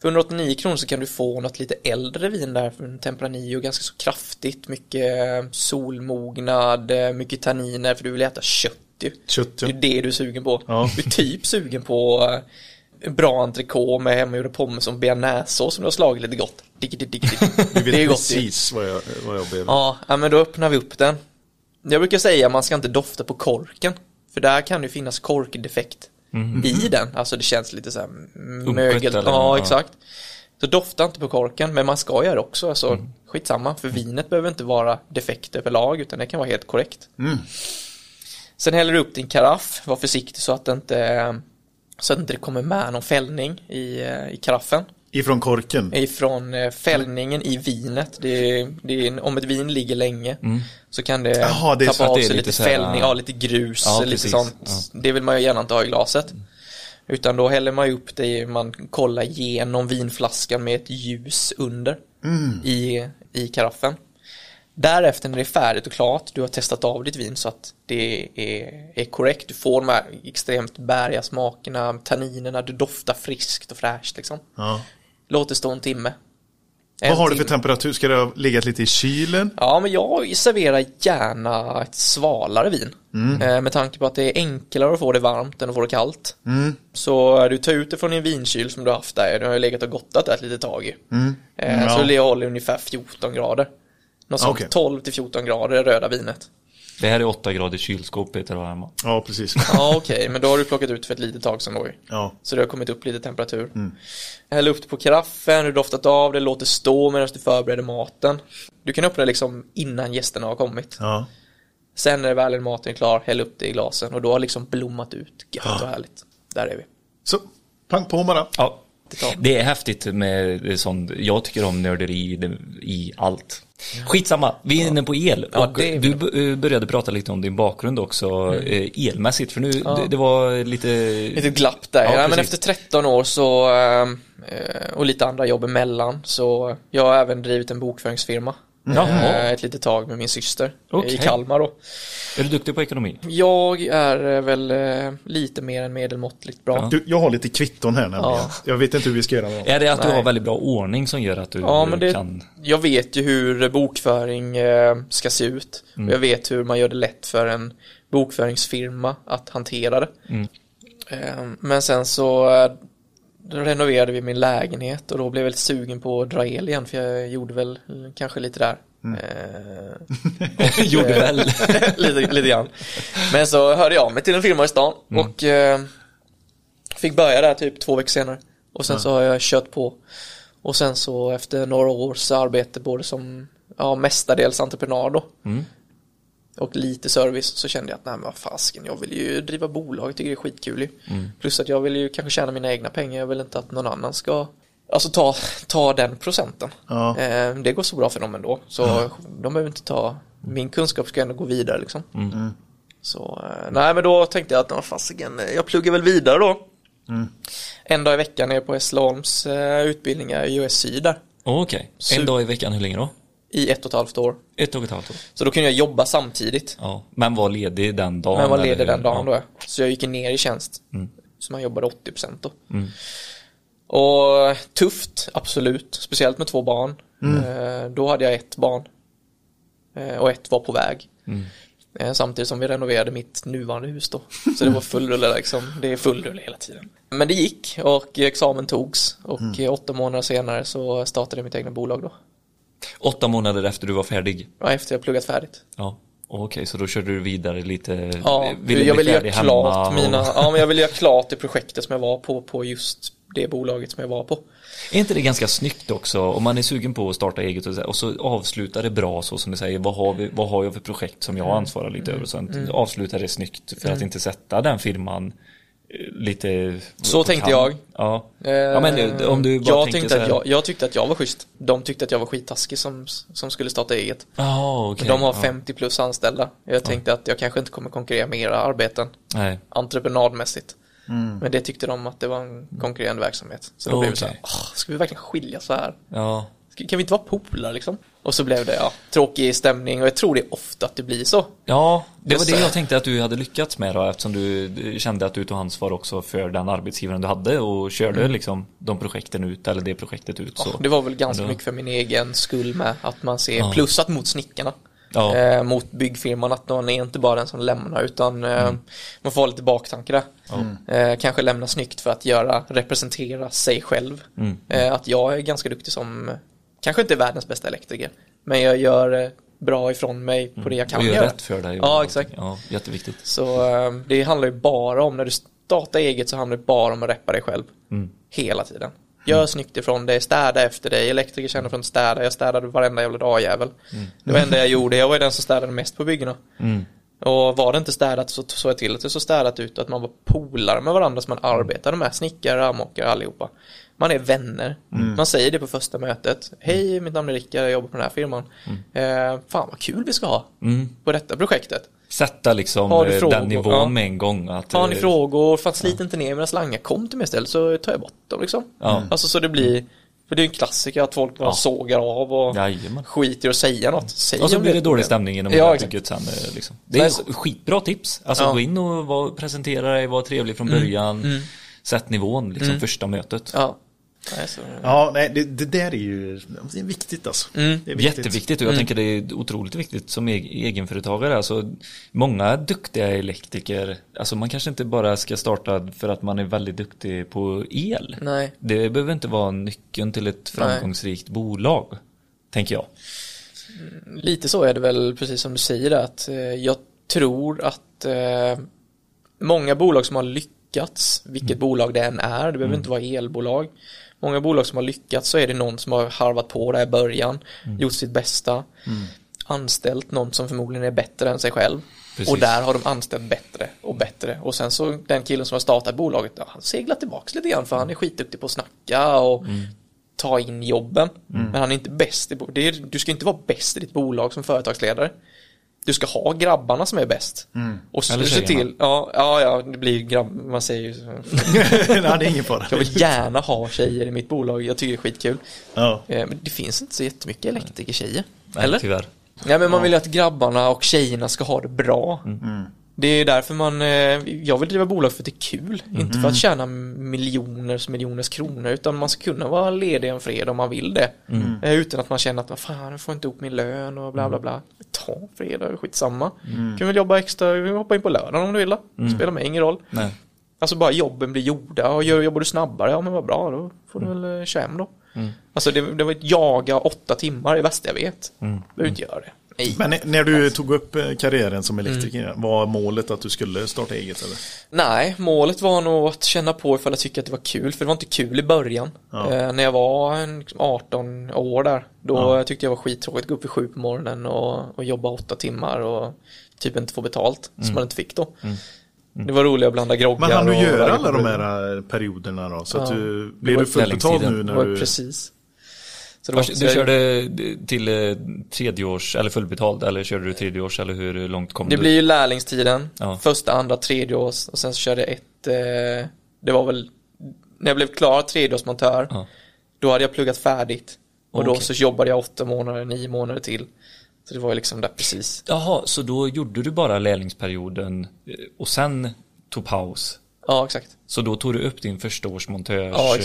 För 189 kronor så kan du få något lite äldre vin där Tempranillo, ganska så kraftigt, mycket eh, solmognad, eh, mycket tanniner för du vill äta kött ju. Kött, Det ja. är det du är sugen på. Ja. Du är typ sugen på eh, bra entrecote med hemmagjorda pommes och bearnaisesås som du har slagit lite gott. Digg, digg, digg, digg. Du Det vet är gott ju. precis vad jag, vad jag behöver. Ja, ja, men då öppnar vi upp den. Jag brukar säga att man ska inte dofta på korken. För där kan det ju finnas korkdefekt i den. Alltså det känns lite så här mögel. eller- Ja, exakt. Så dofta inte på korken, men man ska göra det också. Alltså, Skitsamma, för vinet behöver inte vara defekt överlag, utan det kan vara helt korrekt. Sen häller du upp din karaff, var försiktig så att det inte, så att inte det kommer med någon fällning i, eh, i karaffen Ifrån korken. ifrån eh, fällningen i vinet. Det är, det är, om ett vin ligger länge så kan det Jaha, det tappa av sig lite lite fällning, ja lite grus, Ja, lite precis. sånt. Ja. Det vill man ju gärna inte ha i glaset. Utan då häller man ju upp det, man kollar igenom vinflaskan med ett ljus under i, i karaffen. Därefter när det är färdigt och klart, du har testat av ditt vin så att det är, är korrekt. Du får de här extremt bäriga smakerna, tanninerna, du doftar friskt och fräscht liksom. Ja. Låt det stå en timme. Vad En har du för timme. temperatur? Ska det ha legat lite i kylen? Ja, men jag serverar gärna ett svalare vin. Mm. Eh, med tanke på att det är enklare att få det varmt än att få det kallt. Mm. Så du tar ut det från din vinkyl som du har haft där. Du har ju legat och gottat där ett litet tag ju. Eh, Mm. Ja. Så det håller ungefär 14 grader. Något sånt, Okej. 12 till 14 grader röda vinet. Det här är 8 grader kylskåp Peter har hemma. Ja, precis. Ja, okej, men då har du plockat ut för ett litet tag sedan då. Ja. Så det har kommit upp lite temperatur. Mm. Häll upp det på karaffen, du doftat av det, låt det stå medan du förbereder maten. Du kan öppna det liksom innan gästerna har kommit. Ja. Sen när väl maten är klar, häll upp det i glasen och då har liksom blommat ut. Gött och härligt. Där är vi. Så, pang på bara. Ja, Titta. det är häftigt med sånt. Jag tycker om nörderi i allt. Skitsamma, vi är inne på el. Ja, det du eh, började prata lite om din bakgrund också, eh, elmässigt. För nu, Ja. det, det var lite... Lite glapp där. Ja, Ja, men efter 13 år så, eh, och lite andra jobb emellan, så jag har även drivit en bokföringsfirma. Jaha. Eh, Ett litet tag med min syster eh, Okej. i Kalmar då. Är du duktig på ekonomi? Jag är eh, väl eh, lite mer än medelmåttligt bra. Du, jag har lite kvitton här nämligen. Ja. Jag vet inte hur vi ska göra med. Är det att du Nej. har väldigt bra ordning som gör att du Ja, men det, kan... jag vet ju hur bokföring eh, ska se ut. Mm. Och jag vet hur man gör det lätt för en bokföringsfirma att hantera det. Mm. Eh, men sen så eh, då renoverade vi min lägenhet och då blev jag lite sugen på att dra el igen för jag gjorde väl kanske lite där Eh, Gjorde väl. lite, lite grann. Men så hörde jag mig till en firma i stan och eh, fick börja där typ två veckor senare. Och sen så har jag kört på. Och sen så efter några års arbete både som ja, mestadels entreprenad då. Och lite service så kände jag att nej men vad fasken, jag vill ju driva bolag, jag tycker det är skitkul ju. Plus att jag vill ju kanske tjäna mina egna pengar, jag vill inte att någon annan ska Alltså ta, ta den procenten. Ja. Eh, det går så bra för dem ändå. Så de behöver inte ta, min kunskap ska ändå gå vidare liksom. Så, eh, nej men då tänkte jag att, "Nå, fasiken, jag pluggar väl vidare då. En dag i veckan är jag på Hässleholms eh, utbildningar i US Syd där. Okej, en Super. dag i veckan, hur länge då? I ett och ett halvt år. Ett och ett halvt år. Så då kunde jag jobba samtidigt. Ja, men var ledig den dagen? Men var ledig den dagen ja. då. Så jag gick ner i tjänst. Så man jobbade 80% då. Och tufft, absolut. Speciellt med två barn. Eh, då hade jag ett barn. Eh, och ett var på väg. Eh, samtidigt som vi renoverade mitt nuvarande hus då. Så det var full rulle liksom. Det är full rulle hela tiden. Men det gick och examen togs. Och eh, åtta månader senare så startade jag mitt egna bolag då. Åtta månader efter du var färdig? Ja, efter jag pluggat färdigt. Ja. Okej, så då körde du vidare lite? Ja, ville jag ville göra klart och- mina, ja men jag ville göra klart det projektet som jag var på, på just det bolaget som jag var på. Är inte det ganska snyggt också om man är sugen på att starta eget och så, och så avslutar det bra så som du säger, vad har, vi, vad har jag för projekt som jag Mm. ansvarar lite över och sånt. Avslutar det snyggt för att inte sätta den firman lite Så tänkte kant. jag. Ja. ja men eh, om du bara jag, tänker tänkte så att här- jag, jag tyckte att jag var schysst. De tyckte att jag var skittaskig som, som skulle starta eget. Ja, okej. De har ja. 50 plus anställda. Jag tänkte att jag kanske inte kommer konkurrera med era arbeten Nej. entreprenadmässigt. Men det tyckte de att det var en konkurrerande verksamhet. Så då blev det så här, Okej. "Åh, ska vi verkligen skilja så här? Ja. Kan vi inte vara polare liksom? Och så blev det ja, tråkig stämning och jag tror det är ofta att det blir så. Ja, det var det jag tänkte att du hade lyckats med då eftersom du kände att du tog ansvar också för den arbetsgivaren du hade och körde liksom de projekten ut eller det projektet ut så. Mm. Ja, det var väl ganska mycket för min egen skull med att man ser, Ja. plus att mot snickarna. Ja. Eh, mot byggfirman att man är inte bara den som lämnar utan eh, Mm. man får ha lite baktanke där. Eh, kanske lämna snyggt för att göra, representera sig själv. Mm. Eh, att jag är ganska duktig som, kanske inte världens bästa elektriker, men jag gör eh, bra ifrån mig på det jag kan och gör göra. rätt för dig. Ja, exakt. Ja, jätteviktigt. Så eh, det handlar ju bara om, när du startar eget så handlar det bara om att reppa dig själv. Mm. Hela tiden. Gör snyggt ifrån dig, städa efter dig, elektriker känner från att städa, jag städade varenda jävla dag jävel. Det var det enda jag gjorde, jag var den som städade mest på byggena. Mm. Och var det inte städat så såg jag till att det så städat ut att man var polare med varandra som man arbetade med, snickare, rörmokare, allihopa. Man är vänner. Man säger det på första mötet. Hej, mitt namn är Rickard, jag jobbar på den här firman. Eh, fan vad kul vi ska ha Mm. på detta projektet. Sätta liksom eh, den nivån Ja. med en gång. Att, Har ni eh, frågor, fan slit inte ner mina slangar, kom till mig istället så tar jag bort dem liksom. Ja. Alltså så det blir, för det är en klassiker att folk bara Ja. sågar av och Jajamän. skiter att säga något. Säg Och så blir det ett dålig stämning inom Ja, bygget sen. eh, Liksom. Det är Så- skitbra tips. Alltså Ja. gå in och var, presentera dig, var trevlig från Mm. början. Sätt nivån, liksom första mötet. Ja. Nej, så, Ja, nej, det, det där är ju det är viktigt alltså. Mm. Det är viktigt. Jätteviktigt och jag tänker det är otroligt viktigt som eg- egenföretagare. Alltså, många duktiga elektriker, alltså man kanske inte bara ska starta för att man är väldigt duktig på el. nej. Det behöver inte vara nyckeln till ett framgångsrikt bolag, tänker jag. Lite så är det väl precis som du säger att eh, jag tror att eh, många bolag som har lyckats, vilket bolag det än är, det behöver inte vara elbolag. Många bolag som har lyckats så är det någon som har harvat på där i början, gjort sitt bästa, anställt någon som förmodligen är bättre än sig själv. Precis. Och där har de anställt bättre och bättre. Och sen så den killen som har startat bolaget, han seglar tillbaks lite grann för han är skitduktig på att snacka och ta in jobben. Men han är inte bäst i bo- det är, Du ska inte vara bäst i ditt bolag som företagsledare. Du ska ha grabbarna som är bäst. Och så Eller ska du se till, ja, ja, ja, det blir ju grabb, man säger ju nej, det är ingen fara. Jag vill gärna ha tjejer i mitt bolag, jag tycker det är skitkul. Ja. Eh, Men det finns inte så jättemycket elektriker-tjejer. Nej, Eller? tyvärr. Nej men man vill ju att grabbarna och tjejerna ska ha det bra. Det är därför man, eh, jag vill driva bolag för att det är kul. Inte för att tjäna miljoners miljoners kronor utan man ska kunna vara ledig en fredag om man vill det. Eh, Utan att man känner att vad fan, jag får inte ihop min lön och bla bla bla. Ta en fredag, skitsamma. Du kan väl jobba extra, hoppa in på lördagen om du vill då. Spelar mig ingen roll. Nej. Alltså bara jobben blir gjorda och jobbar du snabbare, ja men vad bra, då får du väl eh, köra hem då. Alltså det, det var ett jaga åtta timmar i värsta jag vet. Mm. Behöver inte göra det. Nej. Men när du tog upp eh, karriären som elektriker, var målet att du skulle starta eget eller? Nej, målet var nog att känna på ifall jag tycker att det var kul, för det var inte kul i början. Ja. Eh, när jag var en, liksom 18 år där, då Ja. tyckte jag var skittråkigt att gå upp vid sju på morgonen och, och jobba åtta timmar och typ inte få betalt, som man inte fick då. Det var roligt att blanda groggar Men hann du göra alla de här eh, perioderna då? Så att Ja. du, blir du fullt betald nu när du... precis. Så det var, så du körde till eh, tredjeårs, eller fullbetald, eller körde du tredjeårs, eller hur långt kom Det du? blir ju lärlingstiden, Ja. första, andra, tredje års och sen så körde jag ett, eh, det var väl, när jag blev klar tredjeårsmontör, Ja. då hade jag pluggat färdigt. Och då Okej. så jobbade jag åtta månader, nio månader till. Så det var ju liksom där precis. Jaha, så då gjorde du bara lärlingsperioden eh, och sen tog paus? Ja, exakt. Så då tog du upp din Ja,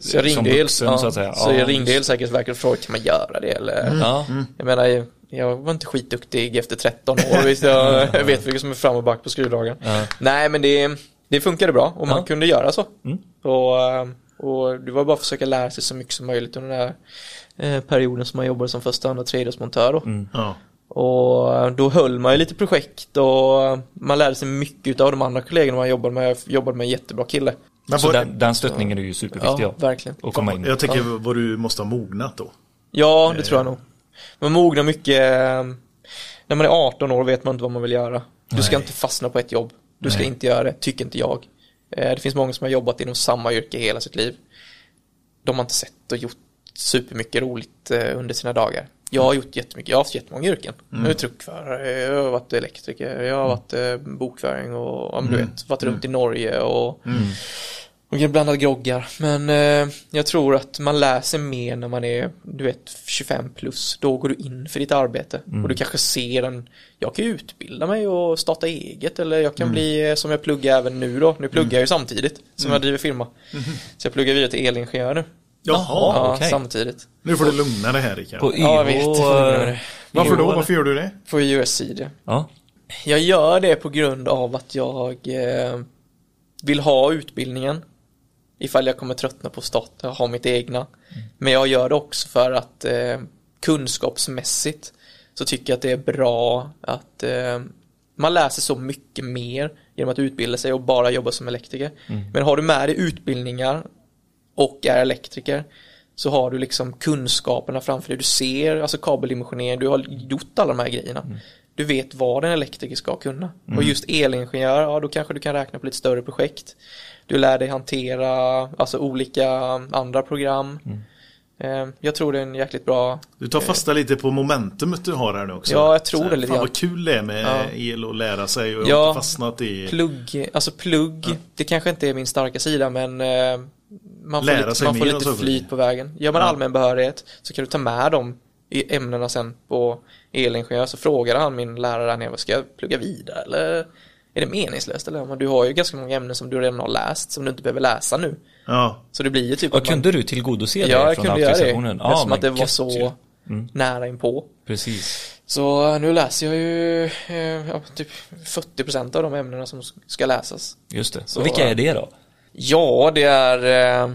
Så jag som ringde, vuxen ja, så att säga? så Ja, jag ringde Elsäkerhetsverket och frågade, kan man göra det eller? Ja, Jag menar, jag var inte skitduktig efter 13 år, visst jag, jag vet vilka som är fram och back på skruvdragaren. Ja. Nej, men det, det funkade bra och man Ja. kunde göra så. Mm. Och, eh, och det var bara att försöka lära sig så mycket som möjligt under den här eh, perioden som man jobbade som första, andra, tredjeårsmontör då. Mm. Ja. Och då höll man ju lite projekt och man lärde sig mycket av de andra kollegorna man jobbade med. Jag jobbade med en jättebra kille. Men så den, den stöttningen är ju superviktig. Ja, Ja, verkligen. att komma in. Jag tänker vad du måste ha mognat då. Ja, det tror jag nog. Man mognar mycket. eh, När man är 18 år vet man inte vad man vill göra. Du ska Nej. inte fastna på ett jobb. Du ska Nej. inte göra det, tycker inte jag. Eh, Det finns många som har jobbat inom samma yrke hela sitt liv. De har inte sett och gjort supermycket roligt eh, under sina dagar. Jag har gjort jättemycket, jag har haft jättemånga yrken. Jag är truckförare, jag har varit elektriker, jag har varit eh, bokföring och men du vet, varit runt i Norge och och blandat groggar. Men eh, jag tror att man lär sig mer när man är, du vet, 25 plus. Då går du in för ditt arbete. Och du kanske ser en, jag kan utbilda mig och starta eget. Eller jag kan bli, eh, som jag pluggar även nu då. Nu pluggar jag ju samtidigt som jag driver firma. Så jag pluggar vidare till elingenjör nu. Jaha, ja, okej. samtidigt. nu får du lugna dig här Rickard. På Ja, jag vet. YH. Varför då? Varför gör du det? Får US-CD. Ja, Jag gör det på grund av att jag eh, vill ha utbildningen. Ifall jag kommer tröttna på att starta, ha mitt egna. Men jag gör det också för att eh, kunskapsmässigt så tycker jag att det är bra att eh, man lär sig så mycket mer genom att utbilda sig och bara jobba som elektriker. Men har du med dig utbildningar och är elektriker så har du liksom kunskaperna framför dig. Du ser alltså kabeldimensionering, du har gjort alla de här grejerna. Du vet vad en elektriker ska kunna. Och just elingenjör, ja då kanske du kan räkna på lite större projekt. Du lär dig hantera alltså olika andra program. Eh, Jag tror det är en jäkligt bra Du tar fasta lite på momentumet du har här nu också. Ja, jag tror här, det lite Fan vad kul det är med Ja. el och lära sig och Ja. fastnat i... plugg, alltså plugg, det kanske inte är min starka sida men eh, man får Lära lite, sig man får mer lite flyt på vägen. Gör man Ja. allmän behörighet så kan du ta med dem i ämnena sen på elingenjör så frågar han min lärare där nere, ska jag plugga vidare eller är det meningslöst eller? Men du har ju ganska många ämnen som du redan har läst som du inte behöver läsa nu. Ja. Så det blir ju typ och att man- kunde du tillgodose det Ja, jag från kunde göra det. auktorisationen? Ja, Eftersom att det var så. Mm. nära inpå. Precis. Så eh, nu läser jag ju eh, ja, typ 40% av de ämnena som ska läsas. Just det. Så- och vilka är det då? Ja, det är eh,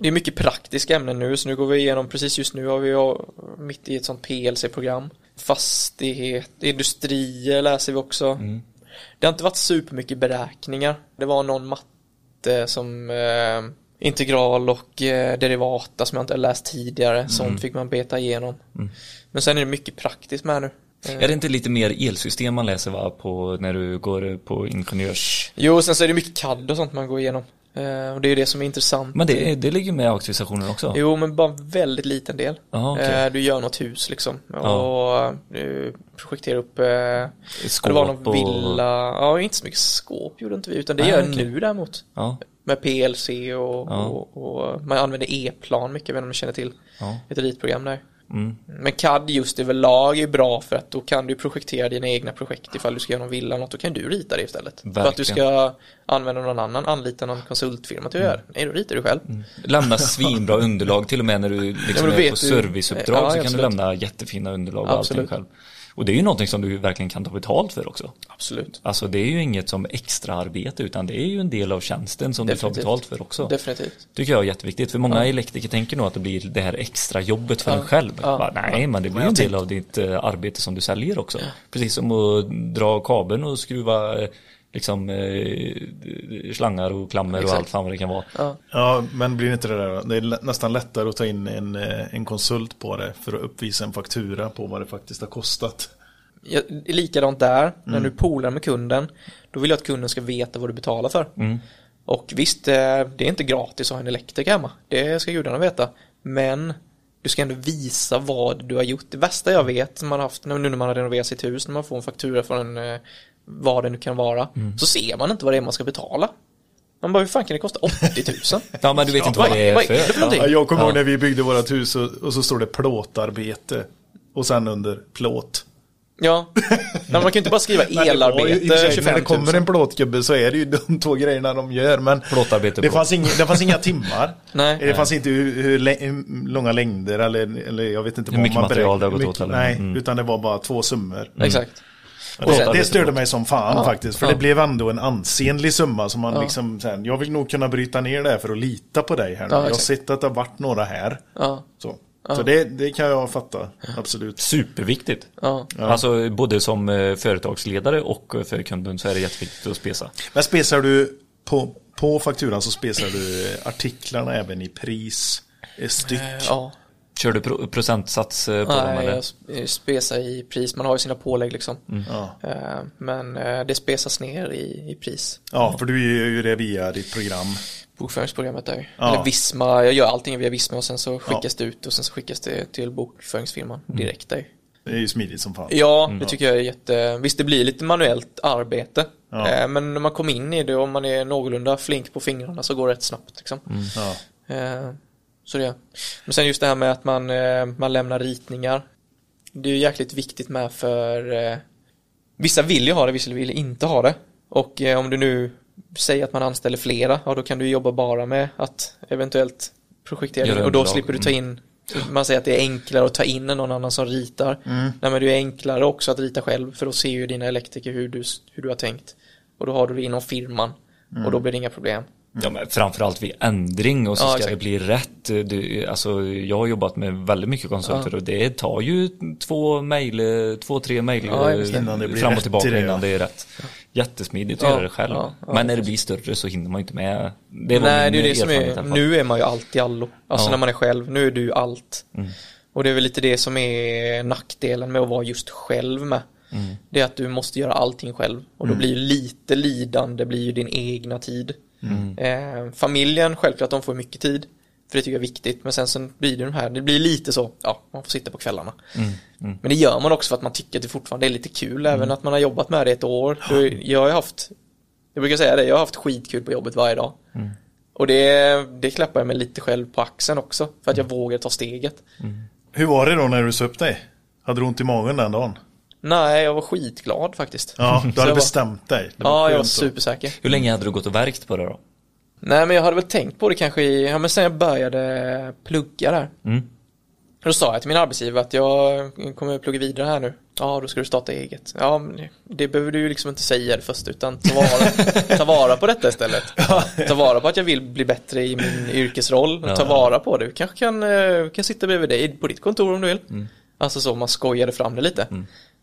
det är mycket praktiska ämnen nu, så nu går vi igenom, precis just nu har vi mitt i ett sånt PLC-program. Fastighet, industrier läser vi också. Det har inte varit supermycket beräkningar. Det var någon matte som eh, integral och eh, derivata som jag inte har läst tidigare. Sånt fick man beta igenom. Men sen är det mycket praktiskt med nu. Eh, Är det inte lite mer elsystem man läser va, på, när du går på ingenjörs... Jo, sen så är det mycket CAD och sånt man går igenom. Eh, och det är ju det som är intressant. Men det, det ligger med auktorisationen också? Jo, men bara väldigt liten del. Jaha, okej. Eh, Du gör något hus liksom. Ja. Och du projekterar upp, eh, Skåp det var någon och- villa, ja inte så mycket skåp gjorde inte vi, utan det Nej, gör okej. nu däremot. Ja, Med PLC och, Ja. och, och man använder E-plan mycket, jag vet inte om du känner till. ja. Ett ritprogram där. Mm. Men CAD just överlag är bra för att då kan du projektera dina egna projekt ifall du ska göra någon villa eller något, då kan du rita det istället. För att du ska använda någon annan, anlita någon konsultfirma till att göra det. Nej, då ritar du själv. Lämna svinbra underlag till och med när du liksom Ja, är på du- serviceuppdrag Ja, så kan absolut. du lämna jättefina underlag och Absolut. allting själv. Och det är ju någonting som du verkligen kan ta betalt för också. Absolut. Alltså det är ju inget som extra arbete utan det är ju en del av tjänsten som du tar Definitivt. betalt för också. Definitivt. Tycker jag är jätteviktigt. För många elektriker tänker nog att det blir det här extra jobbet för Ja. en själv. Ja. Bara, nej, men det blir en del av ditt eh, arbete som du säljer också. Precis som att dra kabeln och skruva eh, liksom eh, slangar och klammer och Exakt. allt fan vad det kan vara. Ja. Ja, men blir inte det där, det är nästan lättare att ta in en, eh, en konsult på det för att uppvisa en faktura på vad det faktiskt har kostat. Ja, likadant där, när Mm. du polar med kunden, då vill jag att kunden ska veta vad du betalar för. Mm. Och visst, eh, det är inte gratis att ha en elektriker hemma, det ska gudarna veta. Men du ska ändå visa vad du har gjort. Det värsta jag vet, man har haft nu när man har renoverat sitt hus, när man får en faktura från en, eh, vad det nu kan vara, Mm. så ser man inte vad det är man ska betala. Man bara, hur fan kan det kosta 80 000? Ja, men du vet inte vad det är vad är det för? Ja, jag kommer ihåg Ja. när vi byggde vårt hus och, och så står det plåtarbete. Och sen under plåt. Ja, men man kan ju inte bara skriva det elarbete sig, 25 När det 000. kommer en plåtgubbe så är det ju de två grejerna de gör. Men Plåtarbete det fanns, ing, det fanns inga timmar. Nej. Det fanns inte hur, hur, långa längder eller, eller jag vet inte Hur mycket man material det har gått åt eller- Nej, mm. utan det var bara två summor. Exakt. Och Plåtarbete det störde mig som fan Ja. faktiskt. För Ja. det blev ändå en ansenlig summa som man Ja. liksom, sen, jag vill nog kunna bryta ner det här för att lita på dig här nu. Ja, jag har sett att det har varit några här. Ja, Så, så det, det kan jag fatta, absolut. Superviktigt. ja. Alltså både som eh, företagsledare och för kunden så är det jätteviktigt att spesa. Men spesar du på, på fakturan så spesar du artiklarna även i pris, eh, styck. ja. Kör du pro- procentsats eh, på dem Nej, jag sp- spesar i pris. Man har ju sina pålägg liksom. Ja. Eh, Men eh, det spesas ner i, i pris. ja, för du gör ju det via ditt program. Bokföringsprogrammet där. Ja. Eller Visma, jag gör allting via Visma och sen så skickas det ut och sen så skickas det till bokföringsfirman direkt där. Det är ju smidigt som fan. Ja, det tycker jag är jätte... Visst, det blir lite manuellt arbete. Ja. Eh, Men när man kommer in i det och man är någorlunda flink på fingrarna så går det rätt snabbt liksom. Ja. Så det. Men sen just det här med att man, eh, man lämnar ritningar. Det är ju jäkligt viktigt med för eh, Vissa vill ju ha det, vissa vill inte ha det. Och eh, om du nu säger att man anställer flera, ja då kan du jobba bara med att eventuellt projektera och då slipper du ta in man säger att det är enklare att ta in någon annan som ritar. Nej men det är enklare också att rita själv för då ser ju dina elektriker hur du, hur du har tänkt. Och då har du det inom firman och då blir det inga problem. Ja, men framförallt vid ändring och så Ja, ska exakt. det bli rätt. Du, alltså, jag har jobbat med väldigt mycket konsulter Ja. och det tar ju två mejl, två, tre mejl Ja, fram och tillbaka det, innan ja. det är rätt. Jättesmidigt att Ja, göra det själv. ja, ja, men när det blir större så hinner man inte med. Det Nej, det är det som är, nu är man ju allt i allo. Alltså Ja. när man är själv, nu är du allt. Mm. Och det är väl lite det som är nackdelen med att vara just själv med. Mm. Det är att du måste göra allting själv. Och då blir ju lite lidande, blir ju din egna tid. Mm. Eh, familjen, självklart, de får mycket tid. För det tycker jag är viktigt. Men sen så blir det de här, det blir lite så, ja, man får sitta på kvällarna. Mm. Men det gör man också för att man tycker att det fortfarande är lite kul, även att man har jobbat med det ett år. Då, jag har haft, jag brukar säga det, jag har haft skitkul på jobbet varje dag. Och det, det klappar jag mig lite själv på axeln också, för att jag vågar ta steget. Hur var det då när du sa upp dig? Hade du ont i magen den dagen? Nej, jag var skitglad faktiskt. Ja, du hade jag var- bestämt dig. Ja, jag var supersäker. Hur länge hade du gått och verkt på det då? Nej, men jag hade väl tänkt på det kanske i, ja men sen jag började plugga där. Mm. Då sa jag till min arbetsgivare att jag kommer plugga vidare här nu. Ja, då ska du starta eget. Ja, men det behöver du ju liksom inte säga det först, utan ta vara, ta vara på detta istället. Ta vara på att jag vill bli bättre i min yrkesroll. Ta vara på det. Du kanske kan, eh, kan sitta bredvid dig på ditt kontor om du vill. Alltså så, man skojade fram det lite.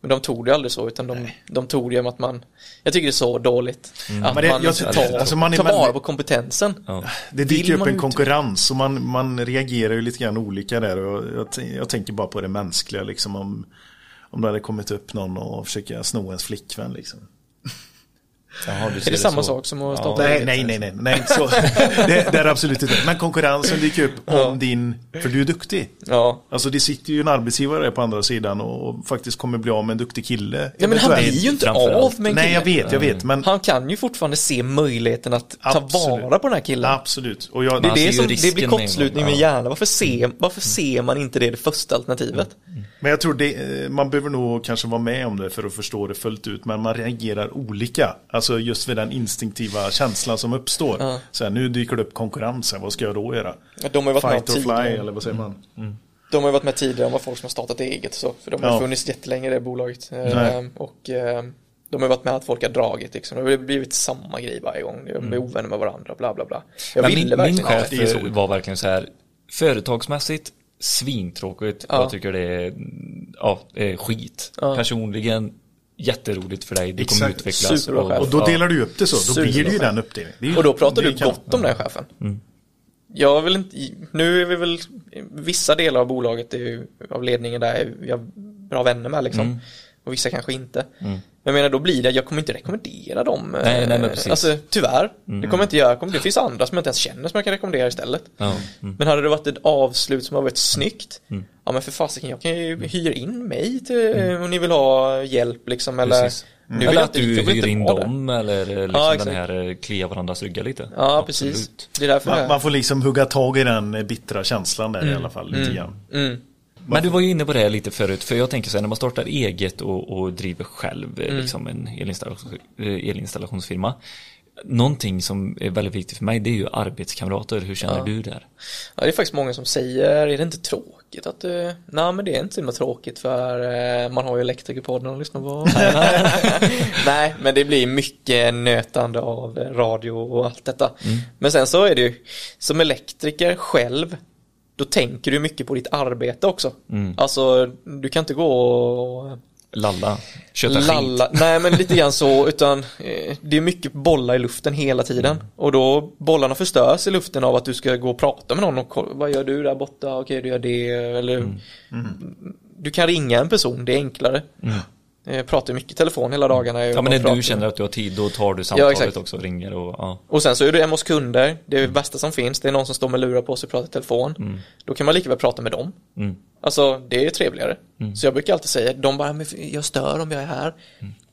Men de tog det aldrig så, utan de, de tog det genom att man, jag tycker det är så dåligt. Att Men det- man jag- tar, alltså man är tar vara på kompetensen. Ja. Det dyker upp en ut- konkurrens och man, man reagerar ju lite grann olika där. Och jag, jag tänker bara på det mänskliga liksom om, om det hade kommit upp någon och försöka sno ens flickvän liksom. Jaha, du ser Är det samma så. sak som att starta Nej, eget? nej, nej, nej, nej så. det, det är absolut inte. Men konkurrensen dyker upp om din, för du är duktig. Ja. Alltså det sitter ju en arbetsgivare på andra sidan och faktiskt kommer bli av med en duktig kille. Ja men han blir ju inte av med en Nej, jag kille. vet, jag vet. Men Han kan ju fortfarande se möjligheten att ta Absolut. vara på den här killen. absolut. Och jag, Det är det som, det blir kortslutning med ja. hjärnan. Varför ser, varför ser man inte det, det första alternativet? Men jag tror det, eh, man behöver nog kanske vara med om det för att förstå det fullt ut. Men man reagerar olika. Alltså just vid den instinktiva känslan som uppstår. Ja. Så här, nu dyker det upp konkurrens här, vad ska jag då göra? Ja, de har varit med Fight or om fly eller vad säger man? De har ju varit med tidigare, de var folk som har startat eget så. För de har Ja. funnits jättelänge det bolaget. Nej. Eh, och eh, de har varit med att folk har dragit liksom. Det har blivit samma grej varje gång. De är ovänner med varandra, bla bla bla. Jag Men ville min, min verkligen chef det är så. var verkligen så här företagsmässigt svintråkigt. Ja. Jag tycker det är ja, skit. Ja. Personligen jätteroligt för dig. Du kommer Exakt. utvecklas. Superbra chef. Och då delar du upp det så, då blir det ju Superbra. den uppdelningen. Och då pratar du gott om den chefen. Jag vill inte, nu är vi väl, vissa delar av bolaget är ju, av ledningen där är jag bra vänner med liksom. Och vissa kanske inte. Men jag menar då blir det, jag kommer inte rekommendera dem. eh, Nej, nej, men precis. Alltså tyvhyr, det kommer jag inte göra. Jag kommer- Det finns andra som jag inte ens känner som jag kan rekommendera istället. Mm. Men hade det varit ett avslut som har varit snyggt, ja men för fasiken, jag kan ju hyra in mig till, om ni vill ha hjälp liksom eller Precis. Nu vill Eller jag att du jag hyr inte in vara där. dem eller eh, liksom Ja, den här eh, klia varandras ryggar lite. Ja, Absolut. precis. Det är därför Man, det man får liksom hugga tag i den eh, bittra känslan där i alla fall lite grann. mm. Men du var ju inne på det lite förut, för jag tänker så här, när man startar eget och, och driver själv Mm. eh, liksom en elinstallation, eh, elinstallationsfirma. Någonting som är väldigt viktigt för mig, det är ju arbetskamrater. Hur känner du där? Ja, det är faktiskt många som säger, är det inte tråkigt att du... Nej, men det är inte så himla tråkigt för eh, man har ju Elektrikerpodden att lyssna på. Nej, men det blir mycket nötande av radio och allt detta. Men sen så är det ju, som elektriker själv, då tänker du mycket på ditt arbete också. Alltså, du kan inte gå och Lalla, köta skit. lalla, nej men lite grann så, utan eh, det är mycket bollar i luften hela tiden. Och då, bollarna förstörs i luften av att du ska gå och prata med någon och kolla, vad gör du där borta, okej du gör det, eller Du kan ringa en person, det är enklare. Jag pratar mycket i telefon hela dagarna. Ja men när du känner att du har tid, då tar du Ja, samtalet exakt. också och ringer och ja. Och sen så är du hemma hos kunder, det är det bästa som finns, det är någon som står med lurar på sig och pratar i telefon. Då kan man lika väl prata med dem. Mm. Alltså det är trevligare. Så jag brukar alltid säga, de bara, jag stör om jag är här.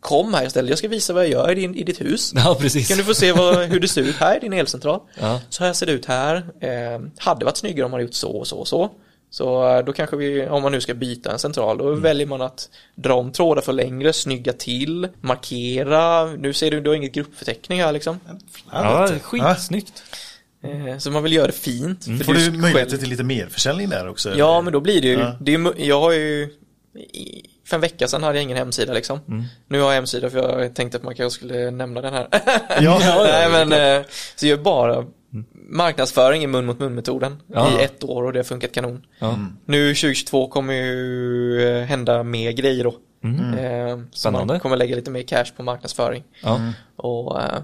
Kom här istället, jag ska visa vad jag gör i, din, i ditt hus. Ja precis. Kan du få se vad, hur det ser ut här i din elcentral? Ja. Så här ser det ut här. Eh, hade varit snyggare om man hade gjort så och så och så. Så eh, då kanske vi, om man nu ska byta en central, Mm. då väljer man att dra om trådar för längre, snygga till, markera. Nu ser du, du har inget gruppförteckning här liksom. Ja, skitsnyggt. Eh, så man vill göra det fint. Mm. För Får du själv- möjligheter till lite merförsäljning där också? Ja, men då blir det ju, Ja. det är, ju- jag har ju i- för en vecka sedan hade jag ingen hemsida liksom. Mm. Nu har jag hemsida för jag tänkte att man kanske skulle nämna den här. Ja, Nej men, eh, så jag gör bara marknadsföring i mun mot mun metoden Ja. i ett år och det har funkat kanon. Ja. Nu 2022 kommer ju eh, hända mer grejer då. Eh, så Spännande. man kommer lägga lite mer cash på marknadsföring Ja. och, eh,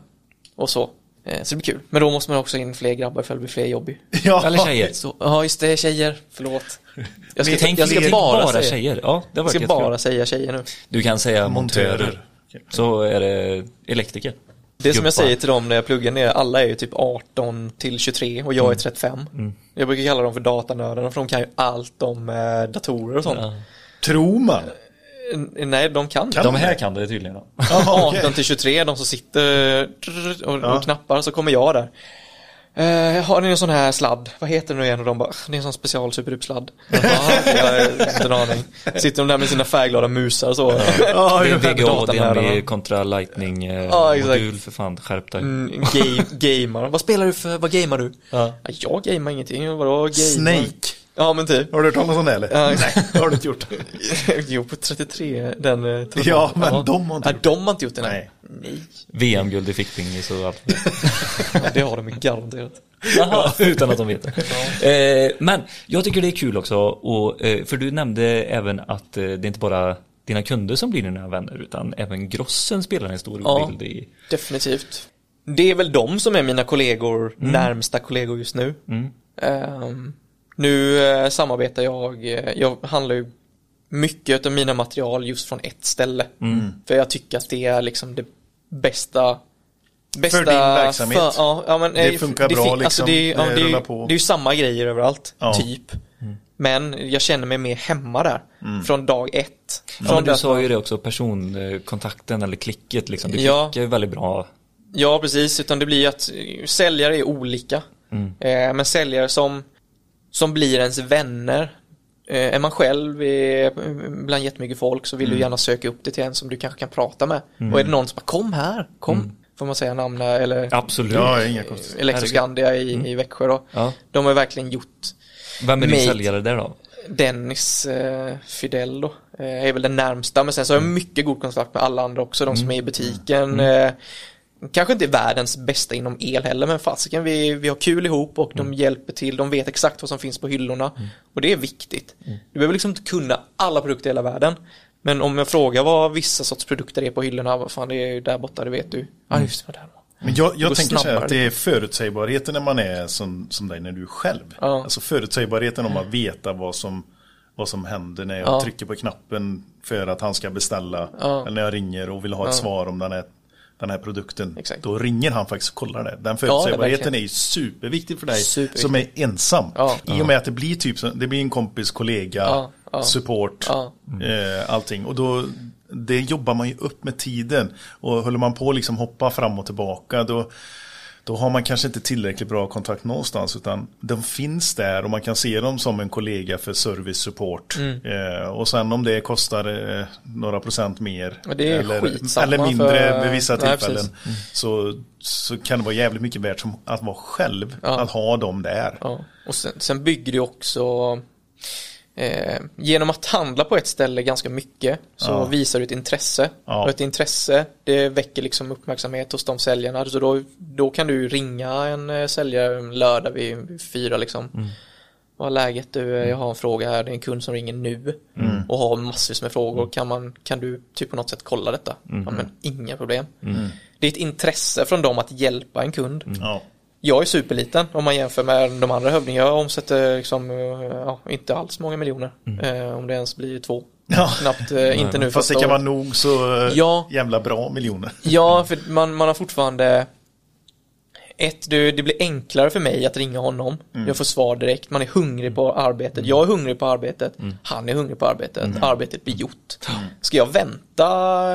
och så. Eh, Så det blir kul. Men då måste man också in fler grabbar för det blir fler jobb ja. Eller tjejer. Så, ja just det, tjejer. Förlåt. Jag ska, Tänk jag ska bara, bara säga, tjejer. Ja, det var jag ska bara säga tjejer nu. Du kan säga montörer. Montörer. Så är det elektriker. Det som jag säger till dem när jag pluggar ner, alla är ju typ 18 till 23 och jag är 35. Jag brukar kalla dem för datanördarna för de kan ju allt om eh, datorer och sånt. Ja. Tror man? Eh, Nej, de kan. Kan De här kan det tydligen. då. Jaha, okej. 18 till 23, de som sitter och, Ja. och knappar, så kommer jag där. Eh, har ni en sån här sladd? Vad heter den nu igen? Och de bara, det är en sån special okej, jag har inte en aning. Sitter de där med sina färgglada musar så. Ja, Det är. VGA. DNB kontra Lightning eh, Ja, exakt. modul för fan, skärp dig. Mm, game, gamer. Vad spelar du för, vad gamar du? Ja. Ja, jag gamar ingenting, vadå gamar? Snake. Ja men typ. Har du hört talas om det eller? Ja. Nej, det har du inte gjort. jo, på 33, den eh. Ja, men de har inte Nej, gjort de har inte gjort det, nej. Nej. VM-guld i fickpingis och allt. det har de ju garanterat. Jaha, utan att de vet det. Eh, men jag tycker det är kul också, och, eh, för du nämnde även att eh, det är inte bara dina kunder som blir dina vänner, utan även grossen spelar en stor Ja. bild i... Definitivt. Det är väl de som är mina kollegor, närmsta kollegor just nu. Ehm, nu eh, samarbetar jag, eh, jag handlar ju mycket av mina material just från ett ställe. För jag tycker att det är liksom det bästa Bästa För din verksamhet. för- ja, ja, men, Det eh, funkar bra, fin- liksom. det, är- ja, Det det, är ju- rullar på. det är ju samma grejer överallt, Ja. typ. Men jag känner mig mer hemma där. Från dag ett. Ja, Från men du det- sa ju det också, personkontakten eller klicket liksom. Du Ja. klickar ju väldigt bra. Ja, precis. Utan det blir att säljare är olika. Eh, men säljare som, som blir ens vänner. Eh, är man själv är bland jättemycket folk så vill du gärna söka upp det till en som du kanske kan prata med. Och är det någon som bara kom här, kom. Får man säga namn där, eller Absolut. Ja, inga. Elektroskandia i, i Växjö då. Ja. De har verkligen gjort Vem är din säljare där då? Dennis eh, Fidel då, eh, är väl den närmsta. Men sen så har jag mycket god kontakt med alla andra också, de som är i butiken. Eh, kanske inte är världens bästa inom el heller, men fasiken vi, vi har kul ihop och de hjälper till, de vet exakt vad som finns på hyllorna. Och det är viktigt. Du behöver liksom inte kunna alla produkter i hela världen. Men om jag frågar vad vissa sorts produkter är på hyllorna, vad fan det är där borta, det vet du. Ja, just det, där. Men jag, jag tänker så här snabbare. att det är förutsägbarheten när man är som, som dig när du är själv. Ja. Alltså förutsägbarheten om att veta vad som, vad som händer när jag Ja. trycker på knappen för att han ska beställa. Ja. Eller när jag ringer och vill ha ett svar om den här, den här produkten. Exakt. Då ringer han faktiskt och kollar det. Den förutsägbarheten verkligen. är ju superviktig för dig Superviktigt. som är ensam. Ja. I och med att det blir typ det blir en kompis, kollega, Ja, ja. support, Ja. eh, allting. Och då det jobbar man ju upp med tiden. Och håller man på att liksom hoppa fram och tillbaka då, då har man kanske inte tillräckligt bra kontakt någonstans utan de finns där och man kan se dem som en kollega för service support. Mm. Eh, och sen om det kostar eh, några procent mer eller, eller mindre för- vid vissa Nej, tillfällen precis. Mm. så, så kan det vara jävligt mycket värt som att vara själv, Ja. att ha dem där. Ja, och sen, sen bygger det också eh, genom att handla på ett ställe ganska mycket så Ja. visar du ett intresse. Ja. Och ett intresse det väcker liksom uppmärksamhet hos de säljarna. Så då, då kan du ringa en eh, säljare en lördag vid fyra liksom. Vad är läget du? Jag har en fråga här. Det är en kund som ringer nu och har massvis med frågor. Kan, man, kan du typ på något sätt kolla detta? Ja, men inga problem. Det är ett intresse från dem att hjälpa en kund. Ja. Jag är superliten om man jämför med de andra hövdingarna. Jag omsätter liksom, eh, ja, inte alls många miljoner. Eh, om det ens blir två. Ja. Knappt, eh, inte nu Fast det kan vara nog så eh, Ja. jävla bra miljoner. Ja, för man, man har fortfarande ett, det, det blir enklare för mig att ringa honom. Jag får svar direkt. Man är hungrig på arbetet. Jag är hungrig på arbetet. Han är hungrig på arbetet. Arbetet blir gjort. Ska jag vänta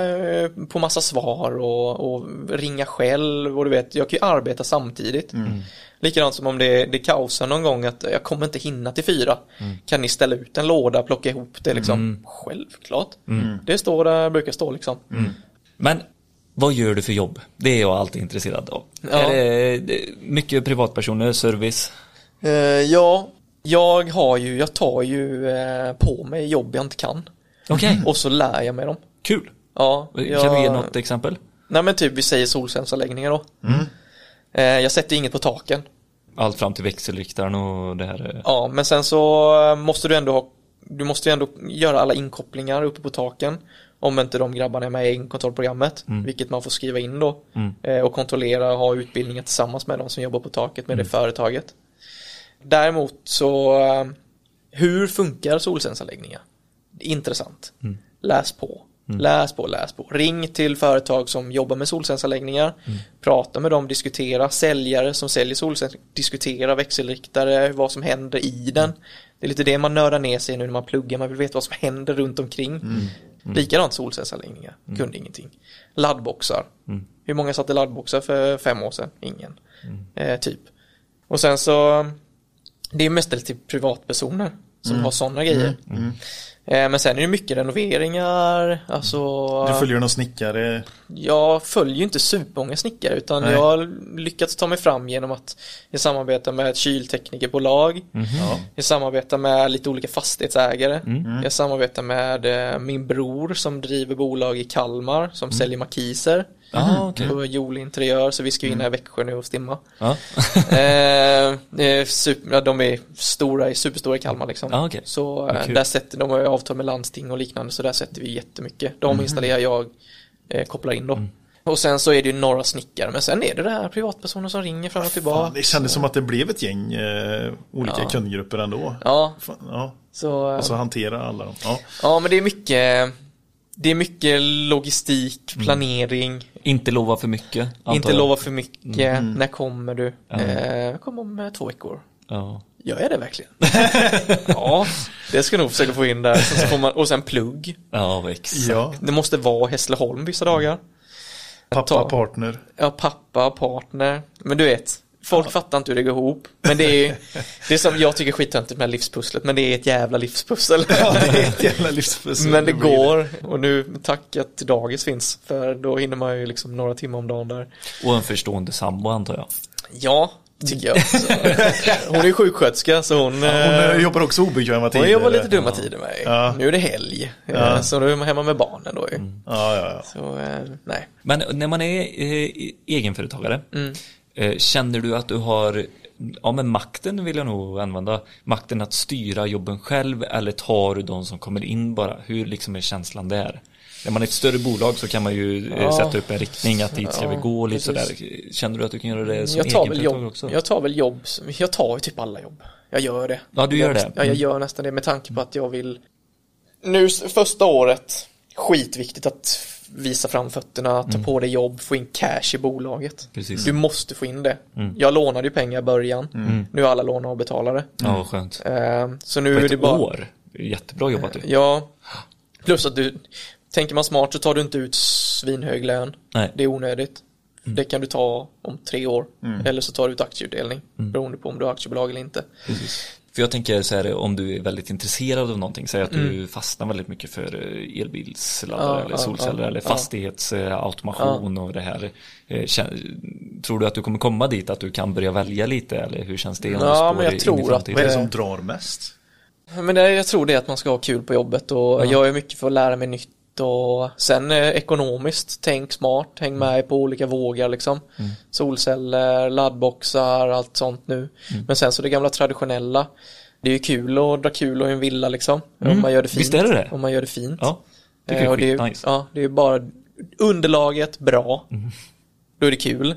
eh, på massa svar och, och ringa själv och du vet, jag kan ju arbeta samtidigt. Likadant som om det, det kaosar någon gång att jag kommer inte hinna till fyra. Kan ni ställa ut en låda, plocka ihop det liksom? Självklart. Det står där, brukar stå liksom. Men vad gör du för jobb? Det är jag alltid intresserad av. Ja. Är det, mycket privatpersoner, service? Eh, ja, jag har ju, jag tar ju eh, på mig jobb jag inte kan. Okej, Och så lär jag mig dem. kul. Ja, Kan jag, du ge något exempel? Nej men typ vi säger solcellsanläggningar då. Eh, jag sätter inget på taken. Allt fram till växelriktaren och det här. Ja, men sen så måste du ändå ha, du måste ju ändå göra alla inkopplingar uppe på taken. Om inte de grabbarna är med i kontrollprogrammet, vilket man får skriva in då. Eh, och kontrollera och ha utbildningar tillsammans med de som jobbar på taket med det företaget. Däremot så, eh, hur funkar solcellsanläggningar? Intressant. Läs på. Läs på, läs på. Ring till företag som jobbar med solcellsanläggningar. Prata med dem, diskutera. Säljare som säljer solceller, diskutera växelriktare, vad som händer i den. Det är lite det man nördar ner sig nu när man pluggar. Man vill veta vad som händer runt omkring. Likadant solcellsanläggningar. Kunde ingenting. Laddboxar. Hur många satte laddboxar för fem år sedan? Ingen. Eh, typ. Och sen så det är mestadels till privatpersoner som har sådana grejer. Eh, Men sen är det mycket renoveringar, alltså Du följer någon snickare. jag följer ju inte supermånga snickare utan Nej. jag har lyckats ta mig fram genom att jag samarbetar med ett kylteknikerbolag. Ja. Jag samarbetar med lite olika fastighetsägare. Jag samarbetar med eh, min bror som driver bolag i Kalmar som säljer markiser. Ah, okej. På Jol Interiör så vi ska ju in här i Växjö nu och stimma. Eh, super, ja, de är stora, superstora i Kalmar liksom. Ah, okej. Så Vad eh, där sätter de har avtal med landsting och liknande så där sätter vi jättemycket. De Mhm. installerar jag, eh, kopplar in då. Mm. Och sen så är det ju några snickare men sen är det här privatpersoner som ringer fram och tillbaka. Fan, det kändes som att det blev ett gäng eh, olika Ja. kundgrupper ändå. Ja, Fan, ja. så, Och så hantera alla dem. Ja. ja men det är mycket det är mycket logistik, Mm. Inte lova för mycket. inte jag. lova för mycket. Mm. När kommer du? Eh, jag kommer om eh, två veckor. Ja. Gör jag det verkligen? ja, det ska jag nog försöka få in där. Sen så får man, och sen plugg. Ja, exakt. ja. Det måste vara Hässleholm vissa dagar. Pappa, Ta- partner. Ja, pappa, partner. Men du vet, folk fattar inte hur det går ihop. Men det är ju, det som jag tycker är skittöntigt med livspusslet, men det är ett jävla livspussel. Ja, det är ett jävla livspussel. Men det går, och nu tack att dagis finns, för då hinner man ju liksom några timmar om dagen där. Och en förstående sambo antar jag. Ja, tycker jag. Så, hon är ju sjuksköterska så hon, Hon eh, eh, jobbar också obekväma tider. hon jobbar lite dumma tider med. Ja. Nu är det helg, eh, Ja. så då är man hemma med barnen då ju. Ja, ja, ja. Så eh, nej. Men när man är eh, egenföretagare, Mm. Eh, känner du att du har, ja men makten vill jag nog använda, makten att styra jobben själv eller tar du de som kommer in bara? Hur liksom är känslan där? När man är ett större bolag så kan man ju eh, Ja. sätta upp en riktning att dit ska Ja, vi gå och lite sådär. Känner du att du kan göra det som Jag tar, väl jobb, också? jag tar väl jobb, jag tar ju typ alla jobb. Jag gör det. Ja, du gör det. Ja, jag Mm. gör nästan det med tanke på att jag vill Nu första året, skitviktigt att visa fram fötterna, ta på dig jobb, få in cash i bolaget. Precis. Du måste få in det. Jag lånade ju pengar i början, nu är alla lån avbetalade. Ja, vad skönt. Eh, Så nu På är det bara år. Jättebra jobbat du. Ja, plus att du Tänker man smart så tar du inte ut svinhög lön. Nej. Det är onödigt. Det kan du ta om tre år. Eller så tar du ut aktieutdelning. Beroende på om du har aktiebolag eller inte. Precis. För jag tänker så här, om du är väldigt intresserad av någonting, säg att Mm. du fastnar väldigt mycket för eh, elbilsladdare Ja, eller ja, solceller ja, eller ja. fastighetsautomation och det här. Eh, Tror du att du kommer komma dit att du kan börja välja lite eller hur känns det? om du Ja, men jag tror att-? Vad är det Eh. som drar mest? Men det, jag tror det är att man ska ha kul på jobbet och jag är mycket för att lära mig nytt och sen eh, ekonomiskt, tänk smart, häng med på olika vågar liksom. Solceller, laddboxar, allt sånt nu. Men sen så det gamla traditionella, det är ju kul att dra kul och en villa liksom. Om man gör det fint. Visst är det det? Om man gör det fint. Ja, tycker Eh, jag och det är är, skitnice. ja, det är bara underlaget bra. Då är det kul.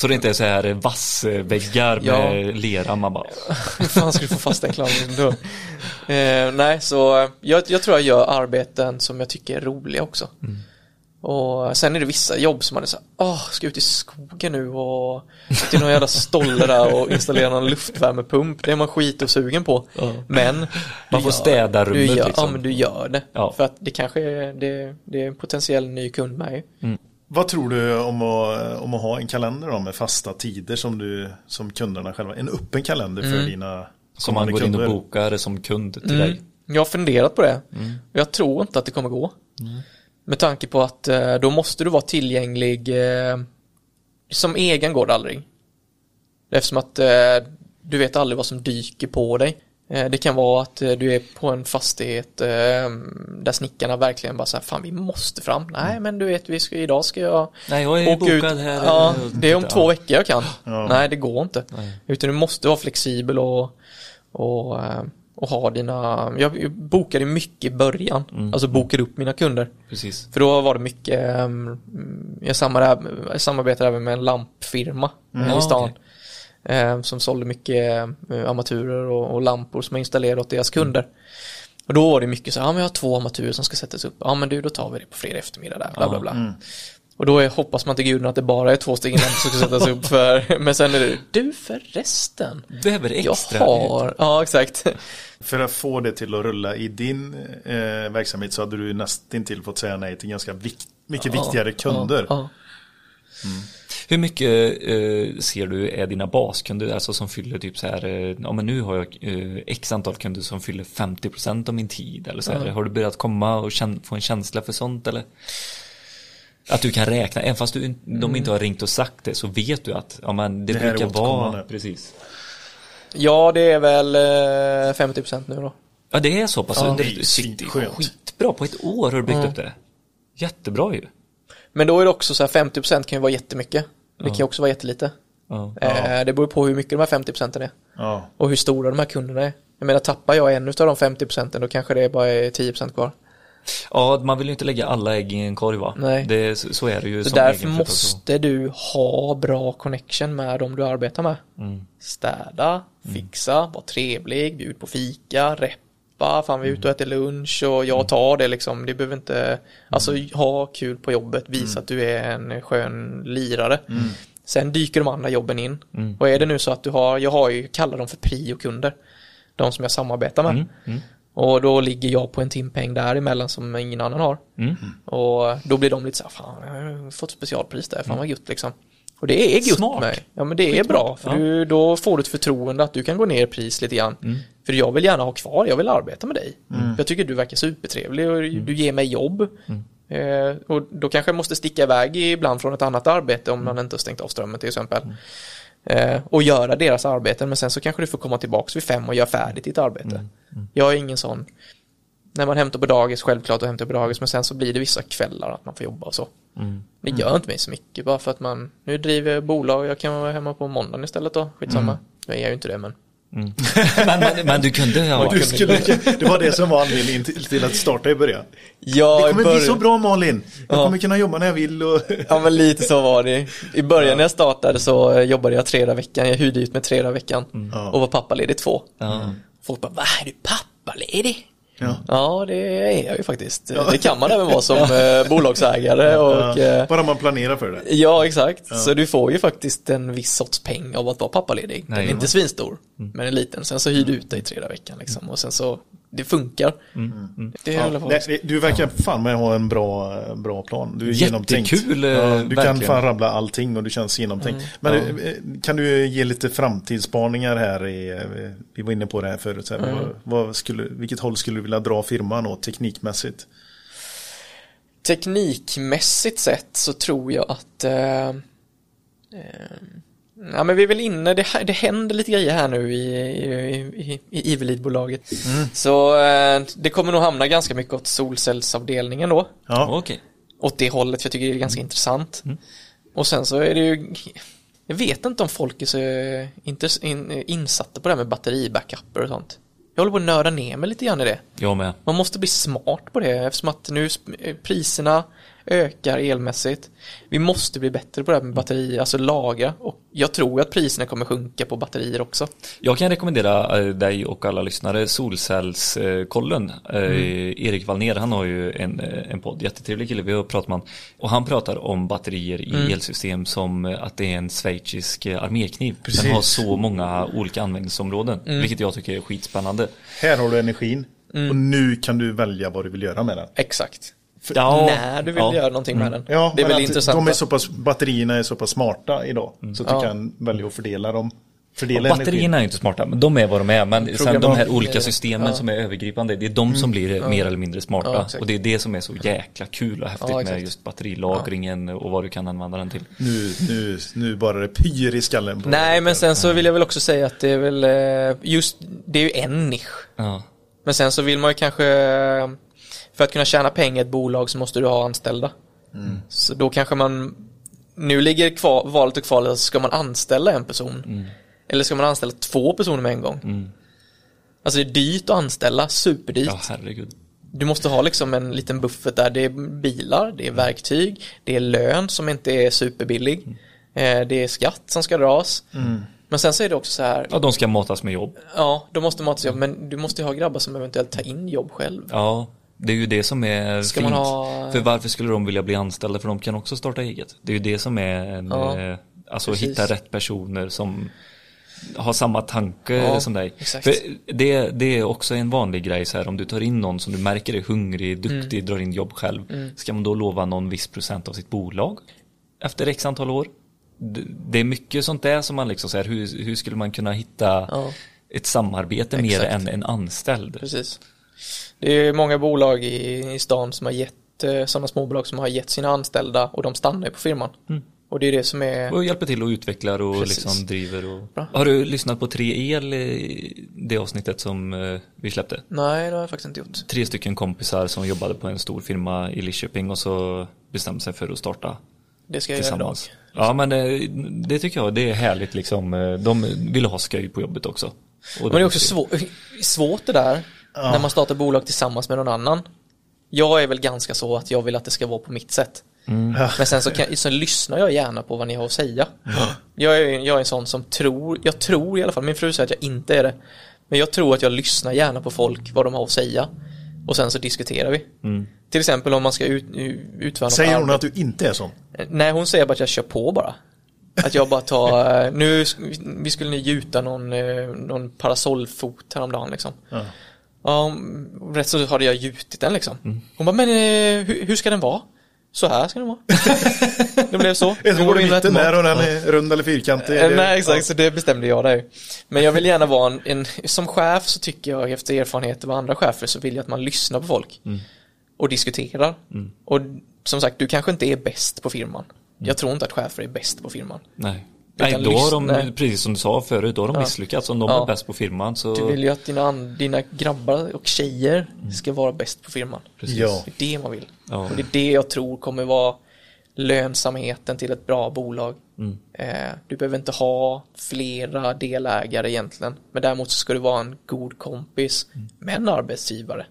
Så det inte är så här vassväggar Ja. med lera, man bara Hur fan ska du få fast den clownen då? Eh, nej, så eh, jag, jag tror jag gör arbeten som jag tycker är roliga också. Och sen är det vissa jobb som man är så här, åh, ska ut i skogen nu och till någon jävla stolle där och installera någon luftvärmepump. Det är man skitosugen på. Men Man får gör- städa rummet, gör, liksom. Ja, men du gör det. Ja. För att det kanske är, det, det är en potentiell ny kund med ju. Vad tror du om att, om att ha en kalender då med fasta tider som, du, som kunderna själva, en öppen kalender för Mm. dina som man går in och kunder? bokar som kund till Mm. dig. Jag har funderat på det. Jag tror inte att det kommer gå. Med tanke på att eh, då måste du vara tillgänglig. Eh, som egen går det aldrig. Eftersom att eh, du vet aldrig vad som dyker på dig. Eh, det kan vara att eh, du är på en fastighet eh, där snickarna verkligen bara säger fan vi måste fram. Nej men du vet vi ska, idag ska jag Nej, jag är åka ut. här. Ja, det är om två veckor jag kan. Ja. Nej, det går inte. Utan du måste vara flexibel och, och, och ha dina... Jag bokade mycket i början. Mm. Alltså bokade upp mina kunder. Precis. För då var det mycket... Jag samarbetade, även med en lampfirma Mm. i stan. okej. Eh, Som sålde mycket eh, armaturer och, och lampor som jag installerade åt deras kunder. Och då var det mycket så här, ja men jag har två armaturer som ska sättas upp. Ja men du, då tar vi det på fredag eftermiddag där, bla bla bla. Och då är, hoppas man till guden att det bara är två stycken lampor som ska sättas upp för, men sen är det, du förresten. Behöver Jag extra. har, ja exakt. För att få det till att rulla i din eh, verksamhet så hade du nästintill fått säga nej till ganska vikt, mycket viktigare kunder. Ja, Hur mycket eh, ser du är dina baskunder, alltså som fyller typ så här, eh, ja men nu har jag eh, x antal kunder som fyller 50% av min tid eller så här. Har du börjat komma och få en känsla för sånt eller? Att du kan räkna, även fast du, de inte har ringt och sagt det så vet du att, ja men det, Det brukar vara, precis. ja det är väl eh, 50% nu då. Ja det är så pass, Ja, det, är skitbra, på ett år har du byggt upp det. Jättebra ju. Men då är det också så här 50% kan ju vara jättemycket. Det kan ju också vara jättelite. Ja. Eh, det beror på hur mycket de här 50% är. Ja. Och hur stora de här kunderna är. Jag menar tappar jag en av de 50% då kanske det bara är 10% kvar. ja, man vill ju inte lägga alla ägg i en korg va? Nej. Det, så, är det ju Så därför måste du ha bra connection med dem du arbetar med. Städa, fixa, vara trevlig, bjud på fika, reppa, fan vi är ute och äter lunch och jag tar det liksom. Det behöver inte, alltså ha kul på jobbet, visa att du är en skön lirare. Sen dyker de andra jobben in. Och är det nu så att du har, jag har ju, kallar dem för prio-kunder. De som jag samarbetar med. Och då ligger jag på en timpeng däremellan som ingen annan har. Och då blir de lite så här, fan jag har fått specialpris där, fan vad gött liksom. Och det är gött Smart. med. Ja men det är bra, för Ja. du, då får du ett förtroende att du kan gå ner i pris lite grann. För jag vill gärna ha kvar, jag vill arbeta med dig. Jag tycker du verkar supertrevlig och du ger mig jobb. Eh, och då kanske jag måste sticka iväg ibland från ett annat arbete om man inte har stängt av strömmen till exempel. Eh, och göra deras arbeten men sen så kanske du får komma tillbaka vid fem och göra färdigt ditt arbete. Jag är ingen sån, när man hämtar på dagis, självklart att hämta på dagis men sen så blir det vissa kvällar att man får jobba och så. Det gör inte mig så mycket bara för att man, nu driver jag bolag, jag kan vara hemma på måndagen istället då, skitsamma. Nu är jag ju inte det men. men, men, men du kunde ha... Du skulle, det var det som var anledningen till, till att starta i början. Ja, Det kommer bli början- så bra Malin. Jag Ja. kommer kunna jobba när jag vill och... Ja men lite så var det. I början när jag startade så eh, jobbade jag tre dagar veckan, jag hyrde ut med tre dagar veckan Ja. och var pappaledig två. Ja. Folk bara, vad är du pappaledig? Ja. Ja det är jag ju faktiskt. Det kan man även vara som eh, bolagsägare och eh, Bara man planerar för det. Ja exakt, så du får ju faktiskt en viss sorts peng av att vara pappaledig. Den är Nej, inte svinstor, men en liten. Sen så hyr du ut dig tre dagar i veckan liksom. Och sen så, det funkar. Det är i alla fall Nej, det- du verkar fan med att ha en bra, bra plan. Du är Jättekul, genomtänkt. eh, Ja, du kan fan rabbla allting och du känns genomtänkt. Men eh, kan du ge lite framtidsspaningar här? I, eh, vi var inne på det här förut. Så här, vad, vad skulle, vilket håll skulle du vilja dra firman åt teknikmässigt? Teknikmässigt sett så tror jag att eh, eh, Ja men vi är väl inne, det, det händer lite grejer här nu i, i, i, i Ivelid-bolaget. Så eh, det kommer nog hamna ganska mycket åt solcellsavdelningen då. Ja, Okej. Åt det hållet, för jag tycker det är ganska intressant. Och sen så är det ju Jag vet inte om folk är så eh, intress- in, insatta på det här med batteribackuper och sånt. Jag håller på att nörda ner mig lite grann i det. Jag med. Man måste bli smart på det eftersom att nu eh, priserna ökar elmässigt. Vi måste bli bättre på det här med batteri, alltså lagra. Och jag tror att priserna kommer sjunka på batterier också. Jag kan rekommendera eh, dig och alla lyssnare Solcellskollen. Eh, Erik Wallner, han har ju en, eh, en podd, jättetrevlig kille, vi har pratat med honom. Och han pratar om batterier i elsystem som att det är en schweizisk armékniv. Precis. Den har så många olika användningsområden, vilket jag tycker är skitspännande. här har du energin. Och nu kan du välja vad du vill göra med den. Exakt. Ja, När du vill ja. göra någonting med den. Ja, det är väl intressant. De är så pass, batterierna är så pass smarta idag. Så att du Ja. kan välja att fördela dem. Fördela Och batterierna är ju inte smarta, men de är vad de är. Men sen de här olika Ja. systemen som är övergripande, det är de som blir mer eller mindre smarta. Och det är det som är så jäkla kul och häftigt Ja, med just batterilagringen och vad du kan använda den till. Nu, nu, nu bara det pyr i skallen på Nej, men sen så vill jag väl också säga att det är väl eh, just, det är ju en nisch. Ja. Men sen så vill man ju kanske, eh, för att kunna tjäna pengar i ett bolag så måste du ha anställda. Så då kanske man, nu ligger kvar, valet och kvalet, ska man anställa en person? Eller ska man anställa två personer med en gång? Alltså det är dyrt att anställa, superdyrt. ja, herregud. Du måste ha liksom en liten buffert där det är bilar, det är verktyg, det är lön som inte är superbillig, eh, det är skatt som ska dras. Men sen så är det också så här, Ja, de ska matas med jobb. ja, då måste man ha jobb, men du måste ju ha grabbar som eventuellt tar in jobb själv. Ja, det är ju det som är Ska fint. ha- För varför skulle de vilja bli anställda? För de kan också starta eget. Det är ju det som är en, Ja, eh, alltså precis. hitta rätt personer som har samma tanke Ja, som dig. det, det är också en vanlig grej så här om du tar in någon som du märker är hungrig, duktig, Mm. drar in jobb själv. Ska man då lova någon viss procent av sitt bolag efter x antal år? Det, det är mycket sånt där som man liksom säger, hur, hur skulle man kunna hitta Ja. ett samarbete mer Exakt. än en anställd? Precis. Det är många bolag i, i stan som har gett, eh, sådana småbolag som har gett sina anställda och de stannar ju på firman. Och det är det som är, Och hjälper till och utvecklar och Precis. liksom driver och... Bra. Har du lyssnat på 3El i det avsnittet som eh, vi släppte? nej det har jag faktiskt inte gjort. Tre stycken kompisar som jobbade på en stor firma i Lidköping och så bestämde sig för att starta Det ska jag göra idag. tillsammans. Ja men det, det tycker jag, det är härligt liksom. De vill ha skoj på jobbet också. Och Men det är också svår, svårt det där, när man startar bolag tillsammans med någon annan. Jag är väl ganska så att jag vill att det ska vara på mitt sätt. Men sen så, kan, så lyssnar jag gärna på vad ni har att säga. Jag, är, jag är en sån som tror, jag tror i alla fall, min fru säger att jag inte är det. Men jag tror att jag lyssnar gärna på folk, vad de har att säga. Och sen så diskuterar vi. Till exempel om man ska ut, utföra något Säger hon arbete. att du inte är sån? Nej, hon säger bara att jag kör på bara. Att jag bara tar, nu, vi skulle nu gjuta någon, eh, någon parasollfot häromdagen liksom. Ja. Ja, mm, rätt så hade jag gjutit den liksom. Mm. Hon bara, men eh, hur, hur ska den vara? Så här ska den vara. det blev så. Är det Nu går du in mitten där och den är rund eller fyrkantig? Eh, Det- Nej exakt, så det bestämde jag där. Men jag vill gärna vara en, en, som chef så tycker jag efter erfarenhet av andra chefer så vill jag att man lyssnar på folk. Och diskuterar. Och som sagt, du kanske inte är bäst på firman. Jag tror inte att chefer är bäst på firman. Nej. Nej, då har de, precis som du sa förut, då har de Ja. misslyckats. Om de Ja. är bäst på firman så... Du vill ju att dina, dina grabbar och tjejer ska vara bäst på firman. Precis. Ja. Det är det man vill. Ja. Och det är det jag tror kommer vara lönsamheten till ett bra bolag. Mm. Eh, du behöver inte ha flera delägare egentligen. Men däremot så ska du vara en god kompis Mm. med en arbetsgivare.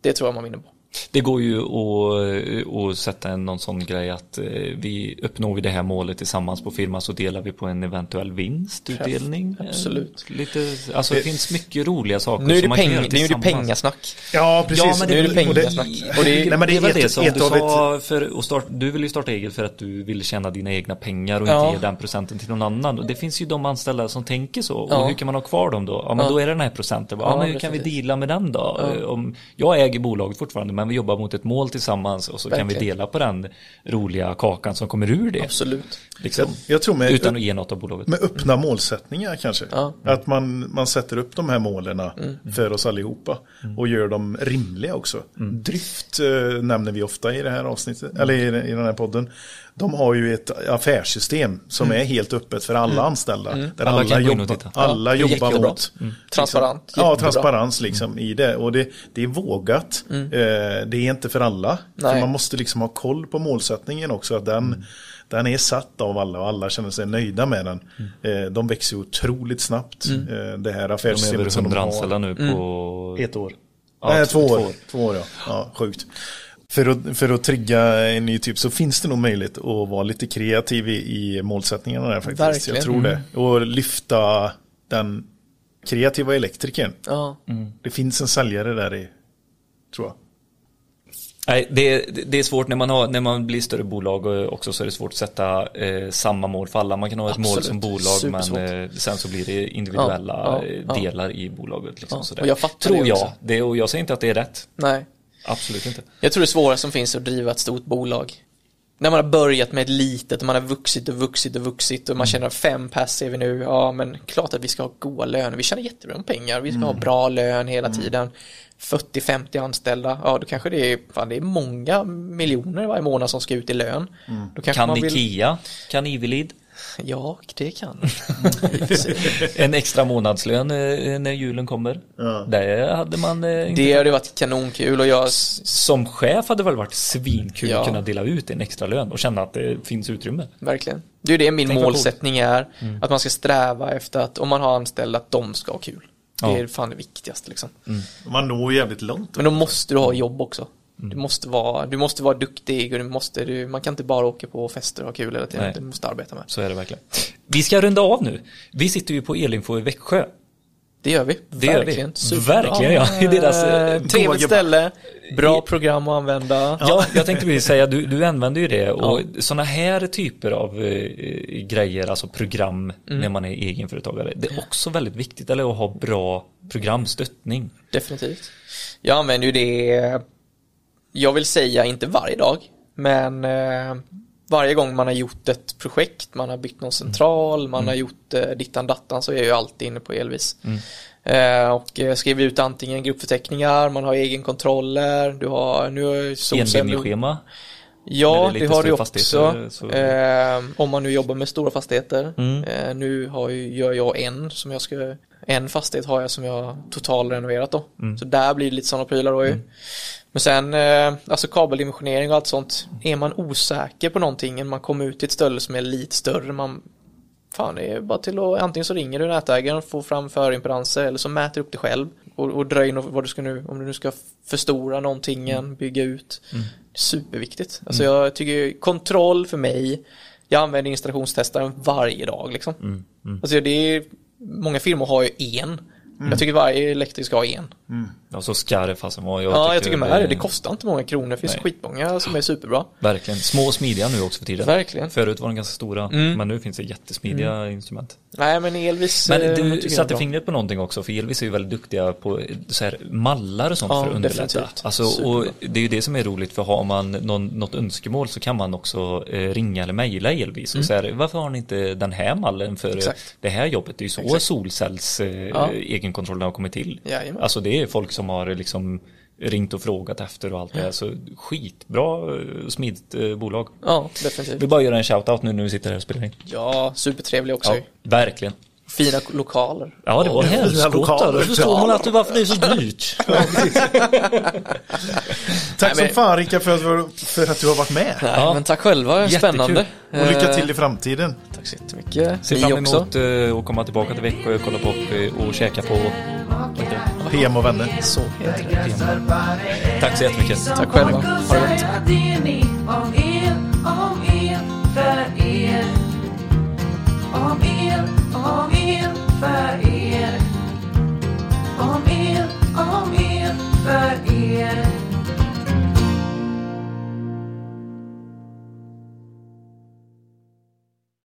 Det tror jag man vinner på. Det går ju att, att sätta en någon sån grej att eh, vi uppnår vi det här målet tillsammans på firman så delar vi på en eventuell vinstutdelning. Absolut. Eh, Lite, alltså det finns mycket roliga saker Nu är som det, man kan peng, göra nu är det pengasnack. Ja, precis. Ja, men det, Nu är det och pengasnack. Och det, Nej, men det, det är väl ett- det som ett du sa, för att starta, du vill ju starta eget för att du vill tjäna dina egna pengar och Ja. inte ge den procenten till någon annan. Och det finns ju de anställda som tänker så. Ja. Och hur kan man ha kvar dem då? Ja, men Ja. då är det den här procenten. Ja, Ja, men hur kan vi deala med den då? Ja. Om, jag äger bolaget fortfarande, men vi jobbar mot ett mål tillsammans och så kan vi Verkligen. dela på den roliga kakan som kommer ur det. Absolut. Liksom. Jag, jag tror med, Utan att ge något av bolaget. med öppna målsättningar kanske. Ja. Att man, man sätter upp de här målen för oss allihopa. Och gör dem rimliga också. Drift eh, nämner vi ofta i det här avsnittet, eller i, i den här podden. De har ju ett affärssystem som är helt öppet för alla anställda. Där Alla alla, titta. alla Ja, är jobbar mot. Transparent. Ja, Jättebra. transparens liksom i det. Och det, det är vågat. Eh, det är inte för alla. För man måste liksom ha koll på målsättningen också. Att den, den är satt av alla och alla känner sig nöjda med den. Eh, de växer otroligt snabbt. Eh, det här De är affärssystemet som 100 de har. anställda nu på... Ett år. Ja, Nej, två, två år. år. Två år, ja. ja. Sjukt. För att, för att trigga en ny typ så finns det nog möjlighet att vara lite kreativ i, i målsättningarna där faktiskt. Verkligen. Jag tror det. Och lyfta den kreativa elektrikern. Ja. Det finns en säljare där i, tror jag. Nej, det, är- det är svårt när man, har, när man blir större bolag och också så är det svårt att sätta eh, samma mål för alla. Man kan ha ett mål Absolut. som bolag Supersvårt. men eh, sen så blir det individuella Ja, ja, eh, ja. delar i bolaget. Liksom, Ja, sådär. och jag fattar Tror det jag. också. Det, och jag säger inte att det är rätt. Nej. Absolut inte. Jag tror det svåra som finns är att driva ett stort bolag. När man har börjat med ett litet och man har vuxit och vuxit och vuxit och man känner fem pass är vi nu, ja men klart att vi ska ha goda löner, vi tjänar jättebra med pengar, vi ska ha bra lön hela tiden. 40-50 anställda, ja då kanske det är, fan det är många miljoner varje månad som ska ut i lön. Kanske Kan man vill, Ikea? Kan Ivelid? Ja, det kan. En extra månadslön eh, när julen kommer. Där hade man eh, inte- det hade varit kanonkul och jag, som chef hade det väl varit svinkul Ja. att kunna dela ut en extra lön och känna att det finns utrymme. verkligen. Det är det min Tänk målsättning är, att man ska sträva efter att om man har anställda att de ska ha kul. Det Ja. är fan det viktigaste liksom. Man når jävligt långt. Men då måste du ha jobb också. Du måste vara, du måste vara duktig och du måste, du, man kan inte bara åka på fester och ha kul hela tiden. Nej. Du måste arbeta med. Så är det verkligen. Vi ska runda av nu. Vi sitter ju på Elinfo i Växjö. Det gör vi. Det gör vi. Verkligen. Verkligen, ja. I deras, eh, Eh, Trevligt ställe, bra program att använda. Ja, jag tänkte precis säga, du, du använder ju det och sådana här typer av eh, grejer, alltså program när man är egenföretagare, det är också väldigt viktigt, eller att ha bra programstöttning. Definitivt. Jag använder ju det, jag vill säga inte varje dag, men eh, varje gång man har gjort ett projekt, man har byggt någon central, man har gjort eh, dittan dattan så är jag ju alltid inne på Elvis. Eh, och eh, skriver ut antingen gruppförteckningar, man har egenkontroller, du har, nu. När Ja, det det, har du också. så- Eh, om man nu jobbar med stora fastigheter. Mm. Eh, nu har ju, gör jag en som jag ska, en fastighet har jag som jag totalrenoverat då. Mm. Så där blir det lite sådana prylar då ju. Men sen, eh, alltså kabeldimensionering och allt sånt. Är man osäker på någonting, man kommer ut till ett ställe som är lite större, man Fan, det är bara till att antingen så ringer du nätägaren och får fram förimpedanser eller så mäter upp det själv och, och drar in vad du ska nu, om du nu ska förstora någonting, Mm. bygga ut. Superviktigt. Alltså jag tycker kontroll för mig, jag använder installationstestaren varje dag liksom. Mm. Alltså det är, många firmor har ju en. Jag tycker varje elektriker ska ha en. Ja, så ska det fasen vara. ja, jag tycker med det. Det kostar inte många kronor. Det finns Nej. skitmånga som är superbra. Verkligen. Små och smidiga nu också för tiden. Verkligen. Förut var de ganska stora, Mm. men nu finns det jättesmidiga instrument. Nej men Elvis Men eh, du jag satte fingret på någonting också, för Elvis är ju väldigt duktiga på så här, mallar och sånt Ja, för att underlätta. definitivt. Alltså, och det är ju det som är roligt, för har man någon, något önskemål så kan man också eh, ringa eller mejla Elvis och säga varför har ni inte den här mallen för Mm. Exakt. det här jobbet? Det är ju så Exakt. solcells eh, Ja. egenkontrollen har kommit till. Jajamän. Alltså det är folk som har liksom ringt och frågat efter och allt det här. Så skitbra eh, smidigt eh, bolag. Ja, Vi definitivt. bara göra en shoutout nu när vi sitter här och spelar in. Ja, supertrevlig också. Ja, verkligen. Fina lokaler. Ja, det var helskotta. lokaler. Då förstår man att varför det är så dyrt. Tack men- som fan Rickard för att, du- för att du har varit med. Nej, Ja. men tack själva, Jättekul. spännande. Och lycka till i framtiden. Tack så jättemycket. Ser fram emot uh, att komma tillbaka till Växjö, och kolla på hockey och käka på PM och vänner. Så heter det. Tack så jättemycket. Tack själva. Ha det gott. Om el, om el för er.